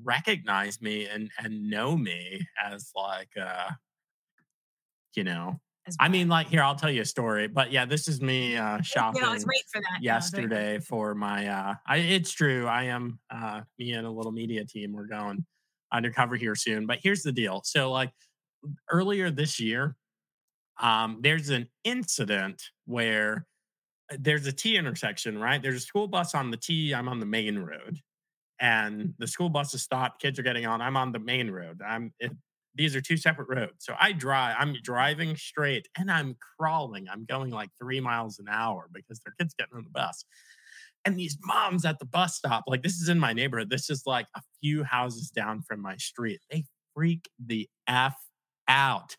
recognize me and and know me as like uh you know i mean like here i'll tell you a story but yeah this is me uh shopping you. I was waiting for that. Yeah, I was waiting yesterday for my uh I, it's true i am uh me and a little media team we're going undercover here soon but here's the deal so like earlier this year um there's an incident where uh, there's a T intersection, right? There's a school bus on the T. I'm on the main road, and the school bus is stopped. Kids are getting on. I'm on the main road. I'm. It, these are two separate roads. So I drive. I'm driving straight, and I'm crawling. I'm going like three miles an hour because their kids getting on the bus. And these moms at the bus stop, like this is in my neighborhood. This is like a few houses down from my street. They freak the f out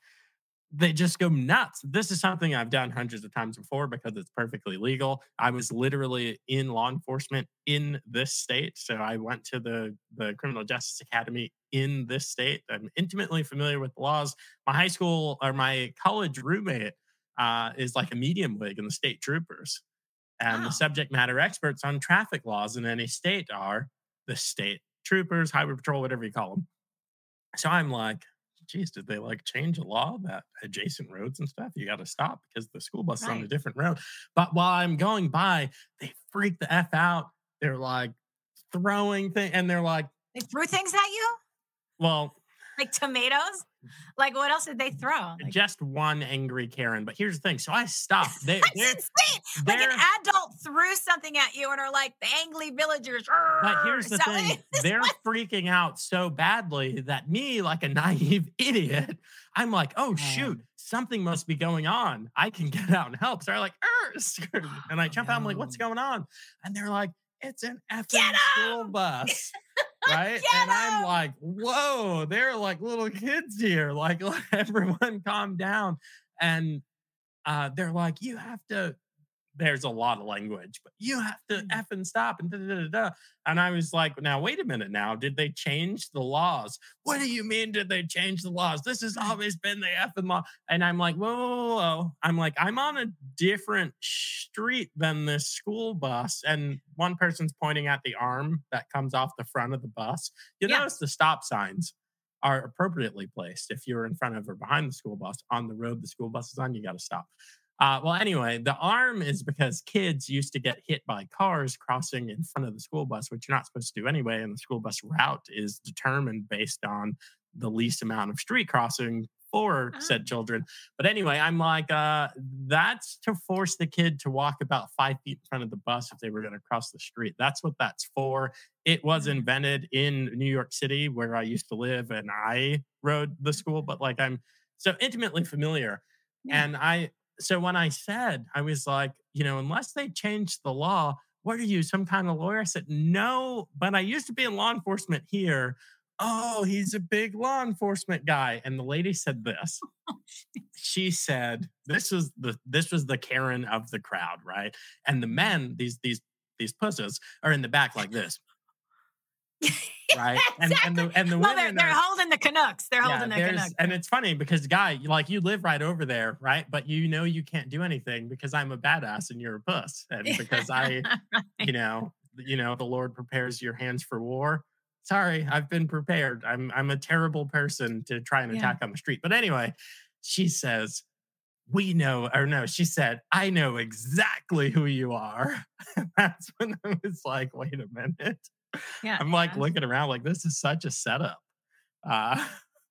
they just go nuts. This is something I've done hundreds of times before because it's perfectly legal. I was literally in law enforcement in this state. So I went to the, the Criminal Justice Academy in this state. I'm intimately familiar with the laws. My high school or my college roommate uh, is like a medium wig in the state troopers. And Wow. the subject matter experts on traffic laws in any state are the state troopers, highway patrol, whatever you call them. so I'm like, geez, did they like change a law that adjacent roads and stuff you got to stop because the school bus is on a different road? But while I'm going by, they freak the f out. They're like throwing things, and they're like, They threw things at you well, like tomatoes. Like what else did they throw? Like, just one angry Karen. But here's the thing: so I stopped. They, that's they're, insane. Like an adult threw something at you and are like the angry villagers. But here's the So- thing: they're freaking out so badly that me, like a naive idiot, I'm like, oh, "Oh shoot, something must be going on. I can get out and help." So they're like, and I jump out. I'm like, "What's going on?" And they're like, "It's an effing school bus." Right, and I'm like, "Whoa, they're like little kids here! Like, everyone calm down." And uh, they're like, "You have to." There's a lot of language, but you have to Mm. f and stop and da da da da. And I was like, now wait a minute. Now, did they change the laws? What do you mean? Did they change the laws? This has always been the effing law. And I'm like, whoa, whoa, whoa, whoa. I'm like, I'm on a different street than this school bus. And one person's pointing at the arm that comes off the front of the bus. You Yeah. notice the stop signs are appropriately placed. If you're in front of or behind the school bus on the road the school bus is on, you got to stop. Uh, well, anyway, the arm is because kids used to get hit by cars crossing in front of the school bus, which you're not supposed to do anyway. And the school bus route is determined based on the least amount of street crossing for Ah. said children. But anyway, I'm like, uh, that's to force the kid to walk about five feet in front of the bus if they were going to cross the street. That's what that's for. It was Mm. invented in New York City where I used to live and I rode the school, but like I'm so intimately familiar. Yeah. And I, so when I said, I was like, you know, unless they change the law, what are you, some kind of lawyer? I said, no, but I used to be in law enforcement here. Oh, he's a big law enforcement guy. And the lady said this. Oh, she said, this was the this was the Karen of the crowd, right? And the men, these these these pussies, are in the back like this. Right. And and the and the well, women they're, they're are, holding the Canucks. They're holding the Canucks. and it's funny because guy, like you live right over there, right? But you know you can't do anything because I'm a badass and you're a puss, and because I, you know, you know, the Lord prepares your hands for war. Sorry, I've been prepared. I'm I'm a terrible person to try and Yeah. attack on the street. But anyway, she says, "We know," or no, she said, "I know exactly who you are." That's when I was like, "Wait a minute." Yeah, I'm like yeah. looking around, like this is such a setup. Uh,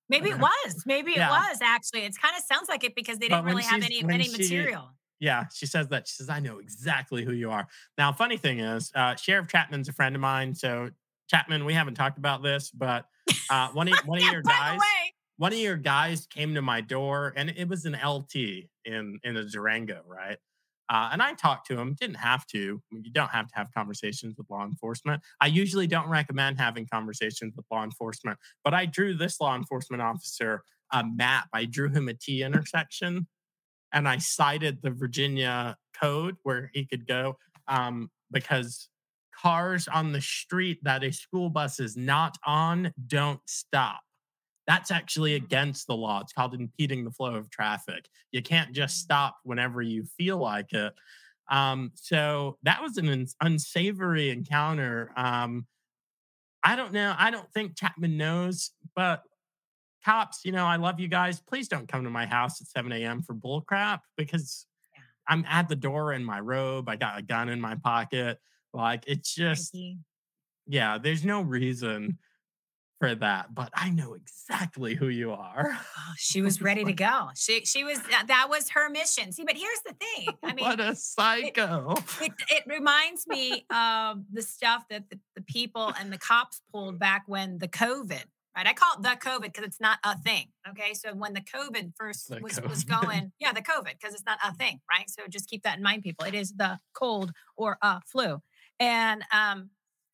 Maybe it was. Maybe Yeah. it was actually. It kind of sounds like it because they didn't really have any any she- material. Yeah, she says that. She says, I know exactly who you are. Now, funny thing is, uh, Sheriff Chapman's a friend of mine. So, Chapman, we haven't talked about this, but uh, one, of, one of Yeah, your guys, one of your guys came to my door and it was an LT in, in a Durango, right? Uh, and I talked to him, didn't have to. You don't have to have conversations with law enforcement. I usually don't recommend having conversations with law enforcement, but I drew this law enforcement officer a map. I drew him a T intersection and I cited the Virginia code where he could go um, because cars on the street that a school bus is not on don't stop. That's actually against the law. It's called impeding the flow of traffic. You can't just stop whenever you feel like it. Um, so that was an unsavory encounter. Um, I don't know. I don't think Chapman knows, but cops, you know, I love you guys. Please don't come to my house at 7 a.m. for bull crap because. I'm at the door in my robe. I got a gun in my pocket. Like it's just, yeah, there's no reason for that, but I know exactly who you are. oh, she was ready to go. She she was that, was her mission. See, but here's the thing. I mean, what a psycho. it, it reminds me of the stuff that the, the people and the cops pulled back when the COVID, right? I call it the COVID because it's not a thing. Okay. So when the COVID first The was, was going, yeah, the COVID, because it's not a thing, right? So just keep that in mind, people. It is the cold or uh, flu. And um,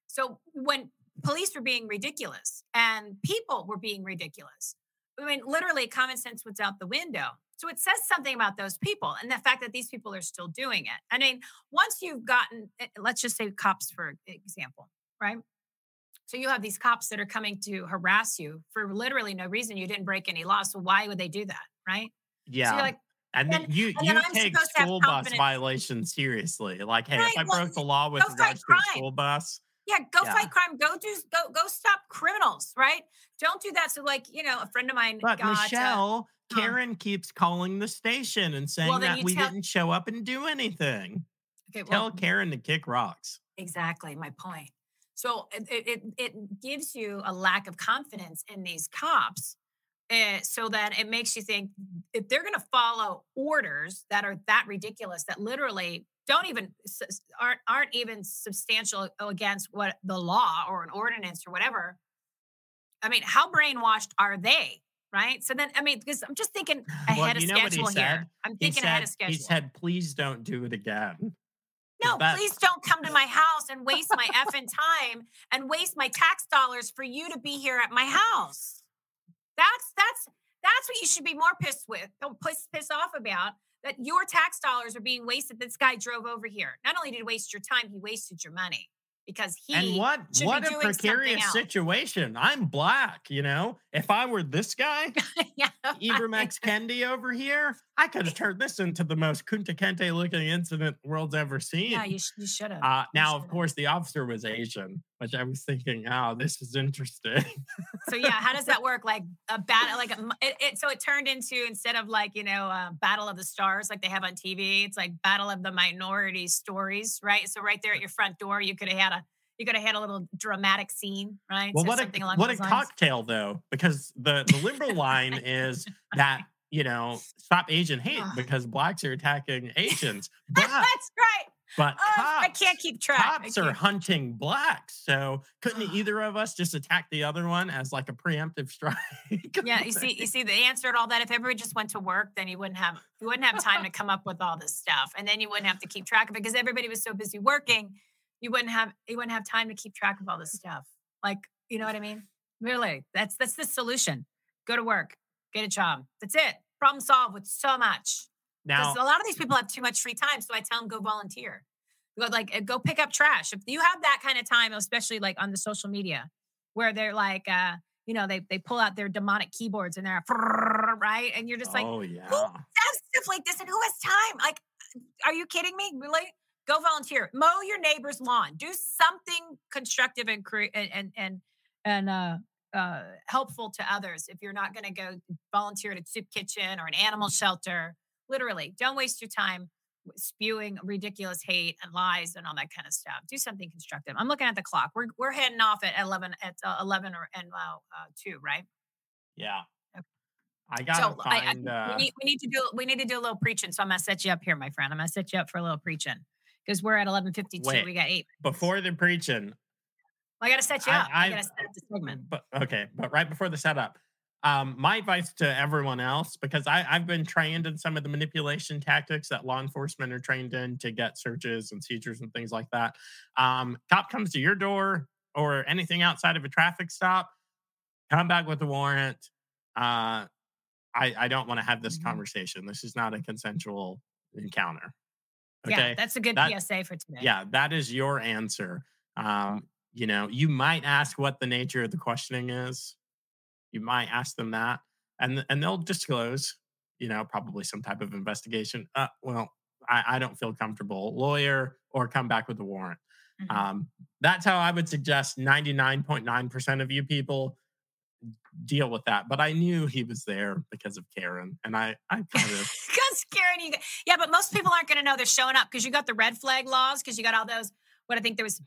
so when police were being ridiculous and people were being ridiculous, I mean, literally common sense was out the window. So it says something about those people and the fact that these people are still doing it. I mean, once you've gotten, eh, let's just say cops for example, right? So you have these cops that are coming to harass you for literally no reason. You didn't break any law. So why would they do that? Right. Yeah. So you're like, and then you and you then take supposed to have school bus violations seriously. Like, hey, Right, if I well, broke the law with regards to a school bus, Yeah, go Yeah. fight crime. Go do go go stop criminals, right? Don't do that. So, like, you know, a friend of mine But got uh, Michelle, huh. Karen keeps calling the station and saying then that we tell- didn't show up and do anything. okay, Tell Karen to kick rocks. exactly my point. So it it it gives you a lack of confidence in these cops. Uh, so that it makes you think if they're going to follow orders that are that ridiculous that literally don't even aren't aren't even substantial against what the law or an ordinance or whatever. I mean, how brainwashed are they? Right. So then, I mean, because I'm just thinking ahead well, of you know what he schedule said? here. I'm He thinking ahead of schedule. he said, please don't do it again. No, that- please don't come to my house and waste my effing time and waste my tax dollars for you to be here at my house. That's that's that's what you should be more pissed with, don't piss piss off about. That your tax dollars are being wasted. This guy drove over here. Not only did he waste your time, he wasted your money because he and what what a precarious situation. I'm black, you know. If I were this guy, yeah, Ibram X Kendi over here, I could have turned this into the most Kunta Kinte looking incident the world's ever seen. yeah, you, sh- you should have. uh, now, of course, the officer was Asian, which I was thinking, oh, this is interesting. so yeah, how does that work? Like a battle, like a, it, it. So it turned into instead of like you know, uh, Battle of the Stars, like they have on TV, it's like Battle of the Minority Stories, right? So right there at your front door, you could have had a you could have had a little dramatic scene, right? well, So what a what a lines. cocktail though, because the the liberal line is that you know stop Asian hate because blacks are attacking Asians, but That's right. But Oh, I cops, can't keep track. I cops are hunting blacks. So couldn't either of us just attack the other one as like a preemptive strike? Yeah, you see, you see, the answer to all that. If everybody just went to work, then you wouldn't have you wouldn't have time to come up with all this stuff, and then you wouldn't have to keep track of it because everybody was so busy working. You wouldn't have you wouldn't have time to keep track of all this stuff. Like, you know what I mean? Really, that's that's the solution. Go to work, get a job. That's it. Problem solved with so much. now, a lot of these people have too much free time, so I tell them go volunteer. Go like uh, go pick up trash. If you have that kind of time, especially like on the social media, where they're like, uh, you know, they they pull out their demonic keyboards and they're right, and you're just like, oh yeah. who does stuff like this and who has time? Like, are you kidding me? Really? Go volunteer. Mow your neighbor's lawn. Do something constructive and cre- and and and, and uh, uh, helpful to others. If you're not going to go volunteer at a soup kitchen or an animal shelter, literally, don't waste your time spewing ridiculous hate and lies and all that kind of stuff. Do something constructive. I'm looking at the clock. We're we're heading off at 11 at uh, 11 or and uh, uh, two, right? Yeah. Okay. I gotta so I, I, find. uh, we, need, we need to do we need to do a little preaching. So I'm gonna set you up here, my friend. I'm gonna set you up for a little preaching because we're at 11:52. Wait. We got eight. before the preaching, I gotta set you I- up. I, I- gotta set up the segment. but okay, but right before the setup, um, my advice to everyone else, because I, I've been trained in some of the manipulation tactics that law enforcement are trained in to get searches and seizures and things like that. Um, cop comes to your door or anything outside of a traffic stop, come back with a warrant. Uh, I, I don't want to have this Mhm. conversation. This is not a consensual encounter. Yeah, Okay. that's a good That- PSA for today. yeah that is your answer um you know you might ask what the nature of the questioning is you might ask them that and and they'll disclose you know probably some type of investigation uh well i, I don't feel comfortable lawyer or come back with a warrant Mhm. um that's how i would suggest 99.9% of you people deal with that but i knew he was there because of karen and i i kind of Because Karen, you, yeah, but most people aren't going to know they're showing up because you got the red flag laws because you got all those. What I think there was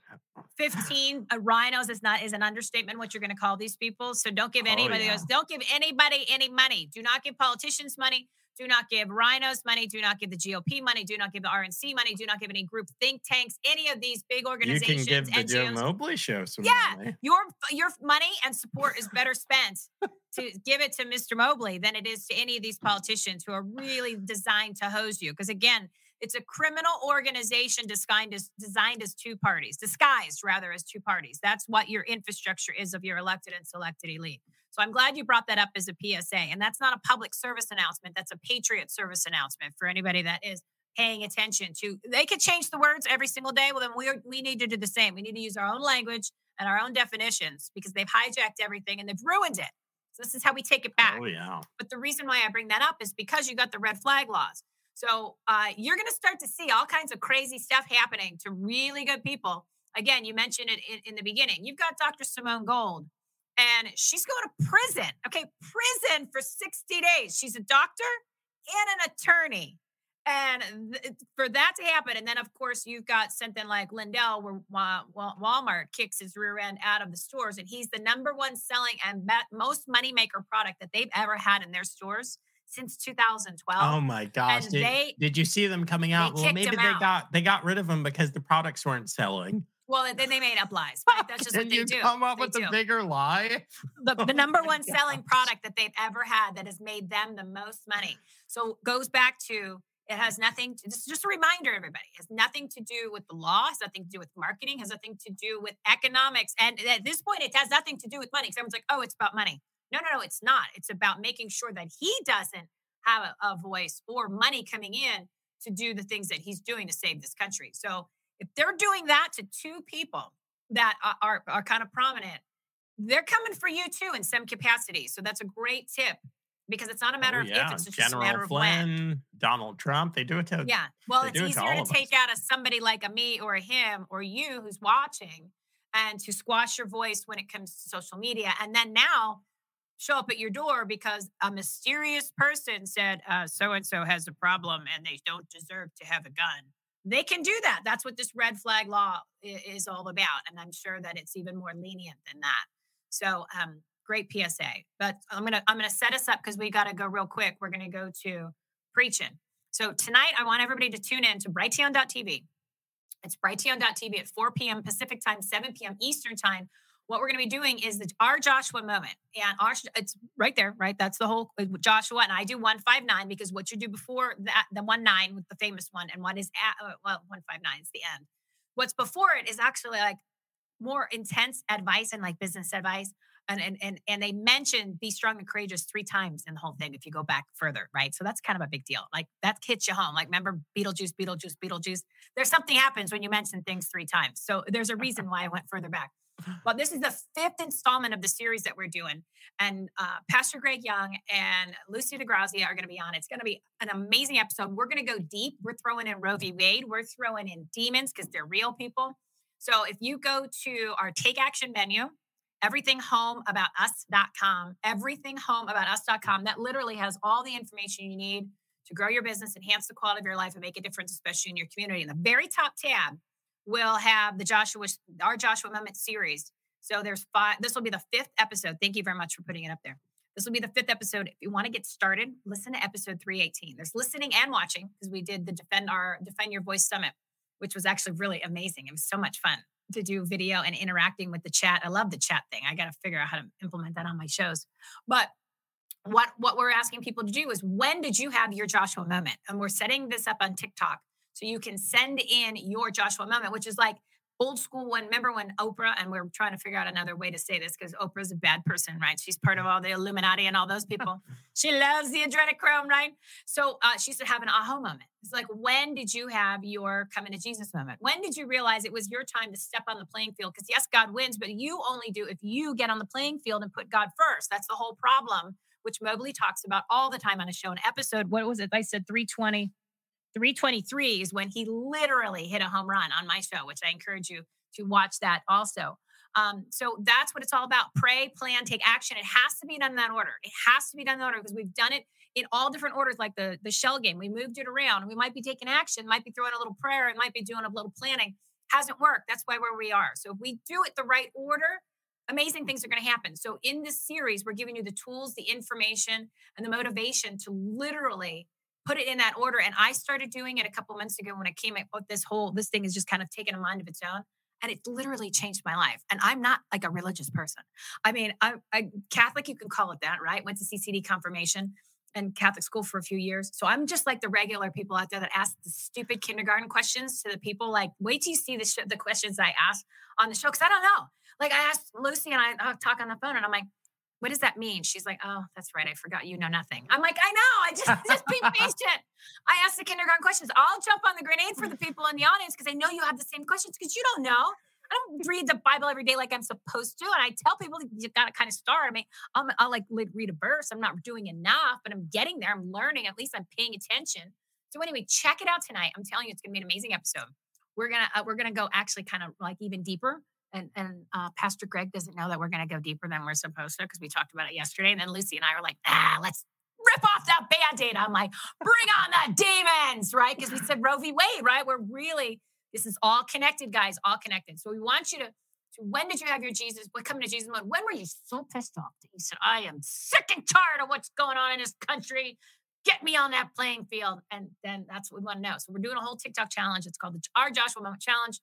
15 uh, RINOs is not is an understatement. What you're going to call these people. So don't give Oh, anybody yeah. those. Don't give anybody any money. Do not give politicians money. Do not give RINOs money. Do not give the GOP money. Do not give the RNC money. Do not give any group think tanks. Any of these big you organizations. can give the joe mobley show some Yeah. money Your your money and support is better spent to give it to Mr. Mobley than it is to any of these politicians who are really designed to hose you. Because again, it's a criminal organization disguised as designed as two parties, disguised rather as two parties. That's what your infrastructure is of your elected and selected elite. So I'm glad you brought that up as a PSA. And that's not a public service announcement. That's a patriot service announcement for anybody that is paying attention to. They could change the words every single day. Well, then we we need to do the same. We need to use our own language and our own definitions because they've hijacked everything and they've ruined it. So this is how we take it back. oh yeah But the reason why I bring that up is because you got the red flag laws. So uh, you're going to start to see all kinds of crazy stuff happening to really good people again, you mentioned it in, in the beginning. You've got Dr. Simone Gold, and she's going to prison. Okay, prison for 60 days. She's a doctor and an attorney. And th- for that to happen, and then of course you've got something like Lindell, where Wa- Wa- Walmart kicks his rear end out of the stores, and he's the number one selling and most moneymaker product that they've ever had in their stores since 2012. Oh my gosh! Did, they- did you see them coming out? Well, maybe they out. got they got rid of them because the products weren't selling. Well, then they made up lies. Right? That's just what they you do. come up They with do. a bigger lie? the, Oh the number my one selling product that they've ever had that has made them the most money. So goes back to it has nothing to this is just a reminder, everybody. It has nothing to do with the law, has nothing to do with marketing, has nothing to do with economics. And at this point, it has nothing to do with money. 'cause Everyone's like, oh, it's about money. No, no, no, it's not. It's about making sure that he doesn't have a, a voice or money coming in to do the things that he's doing to save this country. So if they're doing that to two people that are, are, are kind of prominent, they're coming for you too in some capacity. So that's a great tip because it's not a oh, matter Oh, of yeah. if, it's just a matter General of when. Donald Trump, they do it to Yeah. Well, it's do it to easier to take out a somebody like a me or a him or you who's watching and to squash your voice when it comes to social media. And then now show up at your door because a mysterious person said so and so has a problem and they don't deserve to have a gun. They can do that. That's what this red flag law is all about. And I'm sure that it's even more lenient than that. So, um, great PSA. But I'm gonna I'm gonna set us up because we got to go real quick. We're gonna go to preaching. So tonight, I want everybody to tune in to Brighteon.tv. It's Brighteon.tv at 4 p.m. Pacific time, 7 p.m. Eastern time. What we're going to be doing is the, our Joshua moment, and our it's right there, right? That's the whole uh, Joshua, and I do one five nine because what you do before that, the one nine with the famous one, and what is at uh, well one five nine is the end. What's before it is actually like more intense advice and like business advice. And, and and and they mention be strong and courageous three times in the whole thing if you go back further, right? So that's kind of a big deal. Like that hits you home. Like remember Beetlejuice, Beetlejuice, Beetlejuice. There's something happens when you mention things three times. So there's a reason why I went further back. But this is the fifth installment of the series that we're doing, and uh, Pastor Greg Young and Lucy DeGrazia are going to be on. It's going to be an amazing episode. We're going to go deep. We're throwing in Roe v. Wade. We're throwing in demons because they're real people. So if you go to our Take Action menu, everythinghomeaboutus.com, everythinghomeaboutus.com, that literally has all the information you need to grow your business, enhance the quality of your life, and make a difference, especially in your community. In the very top tab, we'll have the Joshua, our Joshua Moment series. So there's five, this will be the fifth episode. Thank you very much for putting it up there. This will be the fifth episode. If you want to get started, listen to episode 318. There's listening and watching because we did the Defend Our Defend Your Voice Summit, which was actually really amazing. It was so much fun to do video and interacting with the chat. I love the chat thing. I got to figure out how to implement that on my shows. But what what we're asking people to do is when did you have your Joshua moment? And we're setting this up on TikTok so you can send in your Joshua moment, which is like old school one. Remember when Oprah and we're trying to figure out another way to say this because Oprah's a bad person, right? She's part of all the Illuminati and all those people. she loves the adrenochrome, right? So uh, she should have an aha moment. It's like, when did you have your coming to Jesus moment? When did you realize it was your time to step on the playing field? Because yes, God wins, but you only do if you get on the playing field and put God first. That's the whole problem, which Mobley talks about all the time on a show. An episode, what was it? I said 320. 323 is when he literally hit a home run on my show, which I encourage you to watch that also. Um, so that's what it's all about. Pray, plan, take action. It has to be done in that order. It has to be done in that order because we've done it in all different orders, like the the shell game. We moved it around. We might be taking action, might be throwing a little prayer, it might be doing a little planning. Hasn't worked. That's why where we are. So if we do it the right order, amazing things are going to happen. So in this series, we're giving you the tools, the information, and the motivation to literally put it in that order. And I started doing it a couple months ago when I came up with this whole this thing is just kind of taken a mind of its own. And it literally changed my life. And I'm not like a religious person. I mean, I'm I, Catholic, you can call it that, right? Went to CCD confirmation and Catholic school for a few years. So I'm just like the regular people out there that ask the stupid kindergarten questions to the people. Like, wait till you see the sh- the questions I ask on the show because I don't know. Like I asked Lucy and I I'll talk on the phone, and I'm like, "What does that mean?" She's like, "Oh, that's right. I forgot you know nothing." I'm like, "I know. I just just be patient." I ask the kindergarten questions. I'll jump on the grenade for the people in the audience because I know you have the same questions because you don't know. I don't read the Bible every day like I'm supposed to. And I tell people you got to kind of start. I mean, I'll, I'll like read a verse. I'm not doing enough, but I'm getting there. I'm learning. At least I'm paying attention. So anyway, check it out tonight. I'm telling you, it's going to be an amazing episode. we're gonna uh, we're gonna go actually kind of like even deeper. And and uh, Pastor Greg doesn't know that we're gonna go deeper than we're supposed to because we talked about it yesterday. And then Lucy and I are like, ah, let's rip off that band-aid. I'm like, bring on the demons, right? Because we said Roe v. Wade, right? We're really this is all connected, guys, all connected. So we want you to. When did you have your Jesus? What coming to Jesus moment? When were you so pissed off that you said, "I am sick and tired of what's going on in this country"? Get me on that playing field, and then that's what we want to know. So we're doing a whole TikTok challenge. It's called the Our Joshua Moment Challenge,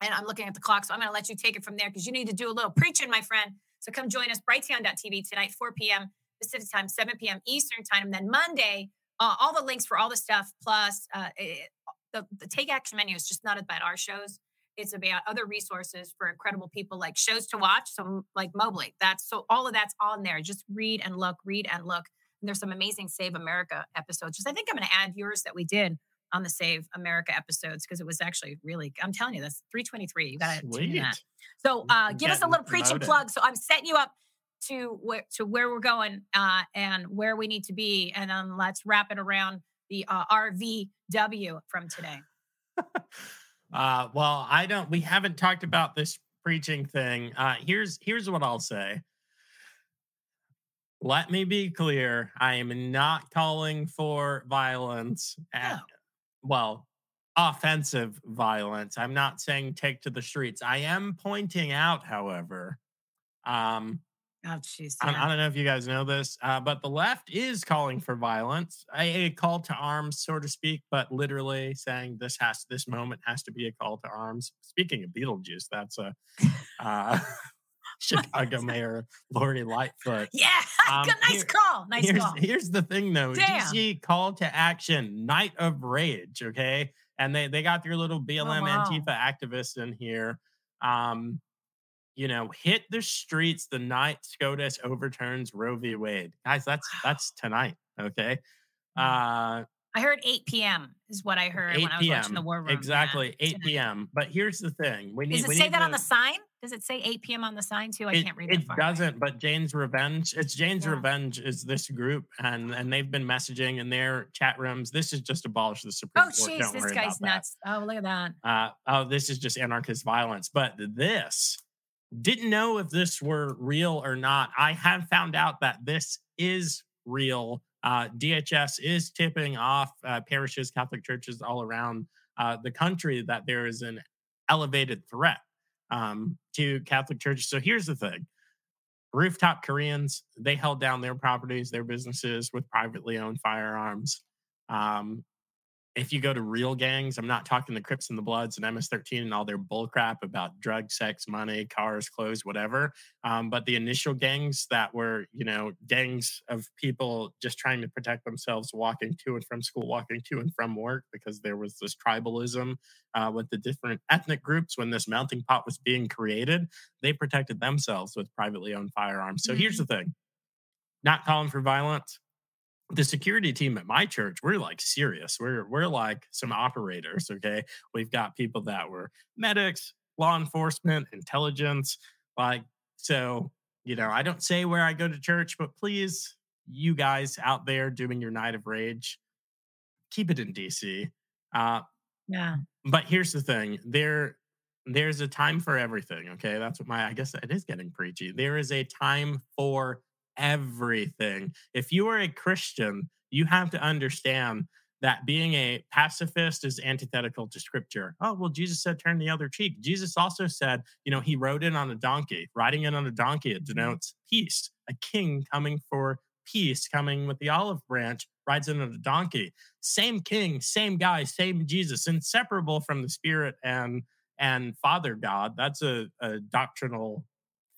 and I'm looking at the clock, so I'm going to let you take it from there because you need to do a little preaching, my friend. So come join us, brighteon.tv tonight, 4 p.m. Pacific time, 7 p.m. Eastern time, and then Monday, uh, all the links for all the stuff plus uh, it, the, the take action menu is just not about our shows it's about other resources for incredible people like shows to watch so like mobley that's so all of that's on there just read and look read and look and there's some amazing save america episodes just i think i'm going to add yours that we did on the save america episodes because it was actually really i'm telling you that's 323 you gotta tune that so uh give us a little preaching plug so i'm setting you up to where to where we're going uh and where we need to be and then let's wrap it around the uh, rvw from today Uh, well, I don't. We haven't talked about this preaching thing. Uh, here's here's what I'll say. Let me be clear. I am not calling for violence. At, No. Well, offensive violence. I'm not saying take to the streets. I am pointing out, however, um, oh jeez I, I don't know if you guys know this, uh, but the left is calling for violence, a, a call to arms, so to speak, but literally saying this has this moment has to be a call to arms. Speaking of Beetlejuice, that's a uh, Chicago Mayor Lori Lightfoot. yeah Um, good nice here- call nice here's, call here's the thing though Damn. DC call to action, night of rage. Okay. And they, they got their little BLM Oh, wow. Antifa activists in here. Um, you know, hit the streets the night SCOTUS overturns Roe v. Wade. Guys, that's that's tonight. Okay. Uh i heard 8 p.m is what i heard 8 when i was watching the war room yeah, Exactly, 8 tonight. p.m. But here's the thing. We need does it we say that on the sign? Does it say 8 p.m on the sign too? I it, can't read it It doesn't but jane's revenge it's jane's Yeah. revenge is this group and and they've been messaging in their chat rooms. This is just abolish the supreme oh court jeez this guy's nuts. Oh look at that that. Uh, oh this is just anarchist violence but this didn't know if this were real or not. I have found out that this is real uh, dhs is tipping off uh, parishes catholic churches all around uh, the country that there is an elevated threat um, to Catholic churches. So here's the thing rooftop Koreans, they held down their properties, their businesses with privately owned firearms. Um, if you go to real gangs, I'm not talking the Crips and the Bloods and MS-13 and all their bullcrap about drug, sex, money, cars, clothes, whatever. Um, but the initial gangs that were, you know, gangs of people just trying to protect themselves, walking to and from school, walking to and from work, because there was this tribalism uh, with the different ethnic groups when this melting pot was being created. They protected themselves with privately owned firearms. So here's the thing: not calling for violence the security team at my church we're like serious. We're we're like some operators okay? We've got people that were medics law enforcement intelligence like so you know i don't say where i go to church but please you guys out there doing your night of rage keep it in dc uh yeah. but here's the thing there there's a time for everything okay? That's what my i guess it is getting preachy. There is a time for everything. If you are a christian you have to understand that being a pacifist is antithetical to scripture. Oh well jesus said turn the other cheek. Jesus also said you know he rode in on a donkey riding in on a donkey it denotes peace. A king coming for peace coming with the olive branch rides in on a donkey. Same king same guy same jesus inseparable from the spirit and and father god. That's a, a doctrinal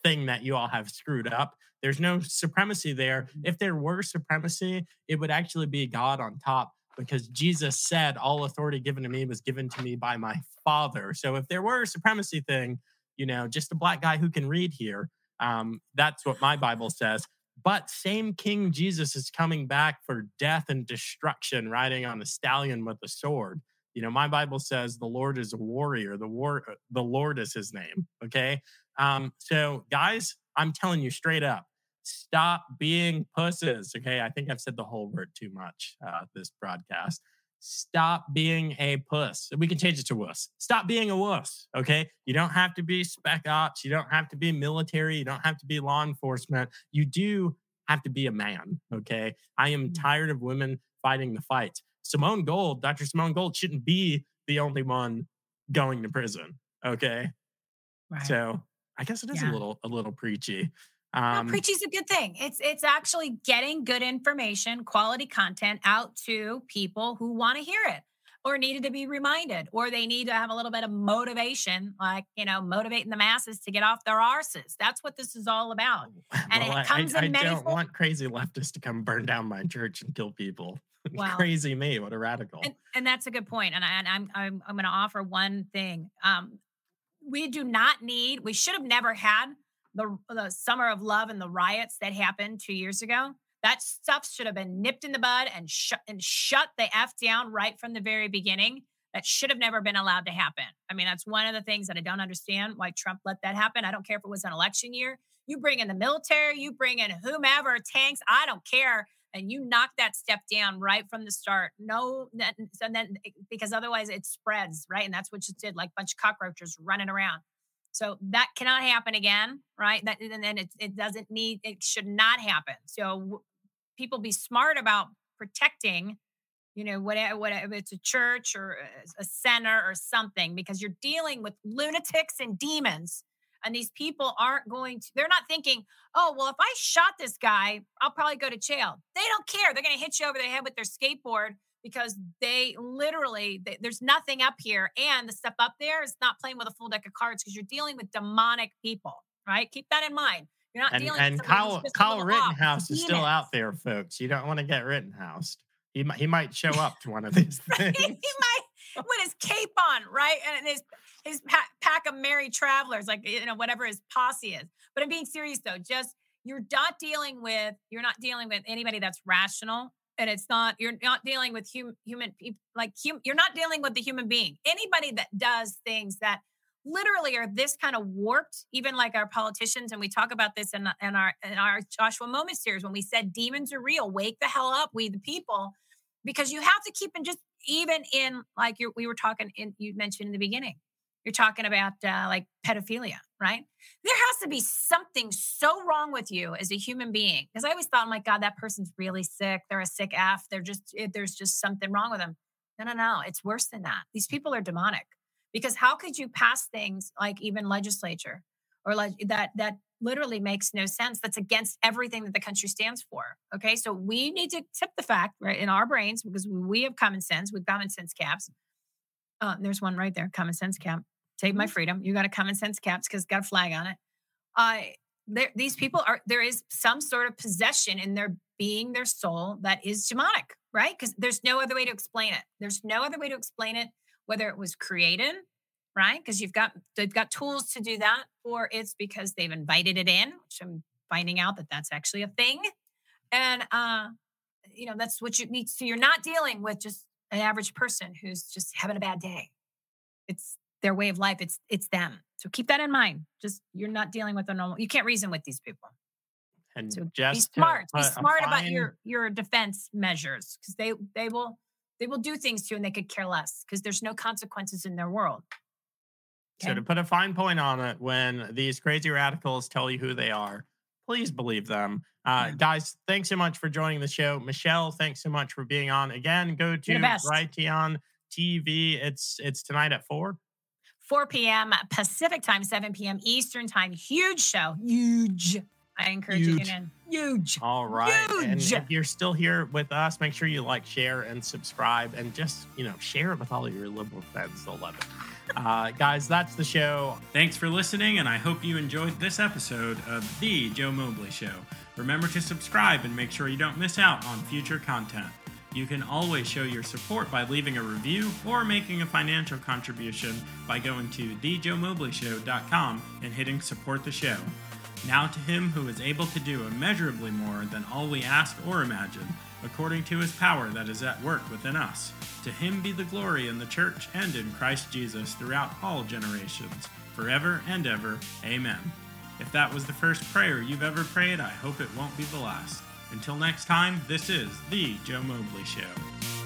thing that you all have screwed up there's no supremacy there if there were supremacy it would actually be god on top because jesus said all authority given to me was given to me by my father so if there were a supremacy thing you know just a black guy who can read here um, that's what my bible says but same King Jesus is coming back for death and destruction, riding on a stallion with a sword. You know, my Bible says the Lord is a warrior. The war, the Lord is His name. Okay, um, so guys, I'm telling you straight up, stop being pusses. Okay, I think I've said the whole word too much uh, this broadcast. stop being a puss. We can change it to wuss. Stop being a wuss. Okay. You don't have to be spec ops. You don't have to be military. You don't have to be law enforcement. You do have to be a man. Okay. I am Mm. tired of women fighting the fights. Simone Gold, Dr. Simone Gold shouldn't be the only one going to prison. Okay. Right. So I guess it is Yeah. a little a little preachy. No, Um, preachy's a good thing. It's it's actually getting good information, quality content out to people who want to hear it or needed to be reminded or they need to have a little bit of motivation, like, you know, motivating the masses to get off their arses. That's what this is all about. and it well, I- comes I, in I many don't want crazy leftists to come burn down my church and kill people. Crazy me, what a radical. And, and that's a good point. And, I, and I'm I'm I'm going to offer one thing. Um, we do not need. We should have never had the the summer of love and the riots that happened two years ago. That stuff should have been nipped in the bud and shut and shut the f down right from the very beginning. That should have never been allowed to happen. I mean, that's one of the things that I don't understand why Trump let that happen. I don't care if it was an election year. You bring in the military, you bring in whomever, tanks, I don't care and you knock that step down right from the start. No, so then eh, because otherwise it spreads, right? And that's what you did, like a bunch of cockroaches running around. So that cannot happen again, right? That and then it it doesn't need it should not happen. So people be smart about protecting, you know, whatever whatever it's a church or a- a center or something, because you're dealing with lunatics and demons. And these people aren't going to, they're not thinking, oh, well, if I shot this guy, I'll probably go to jail. They don't care. They're going to hit you over the head with their skateboard because they literally, th- there's nothing up here. And the stuff up there is not playing with a full deck of cards because you're dealing with demonic people, right? Keep that in mind. You're not and dealing and with Kyle Kyle off. Rittenhouse is still out there, folks. You don't want to get Rittenhouse. He might he might show up to one of these Right? things. he might with his cape on, right? And his his pa- pack of merry travelers, like you know whatever his posse is. But I'm being serious though. Just you're not dealing with you're not dealing with anybody that's rational, and it's not you're not dealing with hum, human people like hum, you're not dealing with the human being. Anybody that does things that literally are this kind of warped, even like our politicians, and we talk about this in, in our in our Joshua Moment series when we said demons are real. Wake the hell up, we the people because you have to keep in just even in like you we were talking in you mentioned in the beginning you're talking about uh, like pedophilia right? There has to be something so wrong with you as a human being because i always thought oh my god that person's really sick. They're a sick f. They're just there's just something wrong with them no no no. It's worse than that. These people are demonic because how could you pass things like even legislature or like that that literally makes no sense that's against everything that the country stands for okay? So we need to tip the fact right in our brains because we have common sense we've common sense caps uh, there's one right there common sense cap save my freedom you got a common sense caps because got a flag on it uh, there, these people are there is some sort of possession in their being their soul that is demonic right because there's no other way to explain it there's no other way to explain it whether it was created right? Because you've got they've got tools to do that, or it's because they've invited it in, which I'm finding out that that's actually a thing. And uh, you know, that's what you need. So you're not dealing with just an average person who's just having a bad day. It's their way of life. It's it's them. So keep that in mind. Just you're not dealing with a normal. You can't reason with these people. And So just be smart. Be smart about your your defense measures because they they will they will do things to you and they could care less because there's no consequences in their world. So to put a fine point on it, when these crazy radicals tell you who they are, please believe them. Uh, Guys, thanks so much for joining the show. Michele, thanks so much for being on. Again, go to best. TV. It's it's tonight at four. 4 p.m. Pacific time, 7 p.m. Eastern time. Huge show. Huge. I encourage you to Huge. tune in. Huge. All right. And if you're still here with us, make sure you like, share, and subscribe, and just you know share it with all of your liberal friends. They'll love it. Uh, guys, that's the show. Thanks for listening, and I hope you enjoyed this episode of The Joe Mobley Show. Remember to subscribe and make sure you don't miss out on future content. You can always show your support by leaving a review or making a financial contribution by going to thejoemobleyshow.com and hitting support the show. Now to him who is able to do immeasurably more than all we ask or imagine, according to his power that is at work within us. To him be the glory in the church and in Christ Jesus throughout all generations, forever and ever. Amen. If that was the first prayer you've ever prayed, I hope it won't be the last. Until next time, this is The Joe Mobley Show.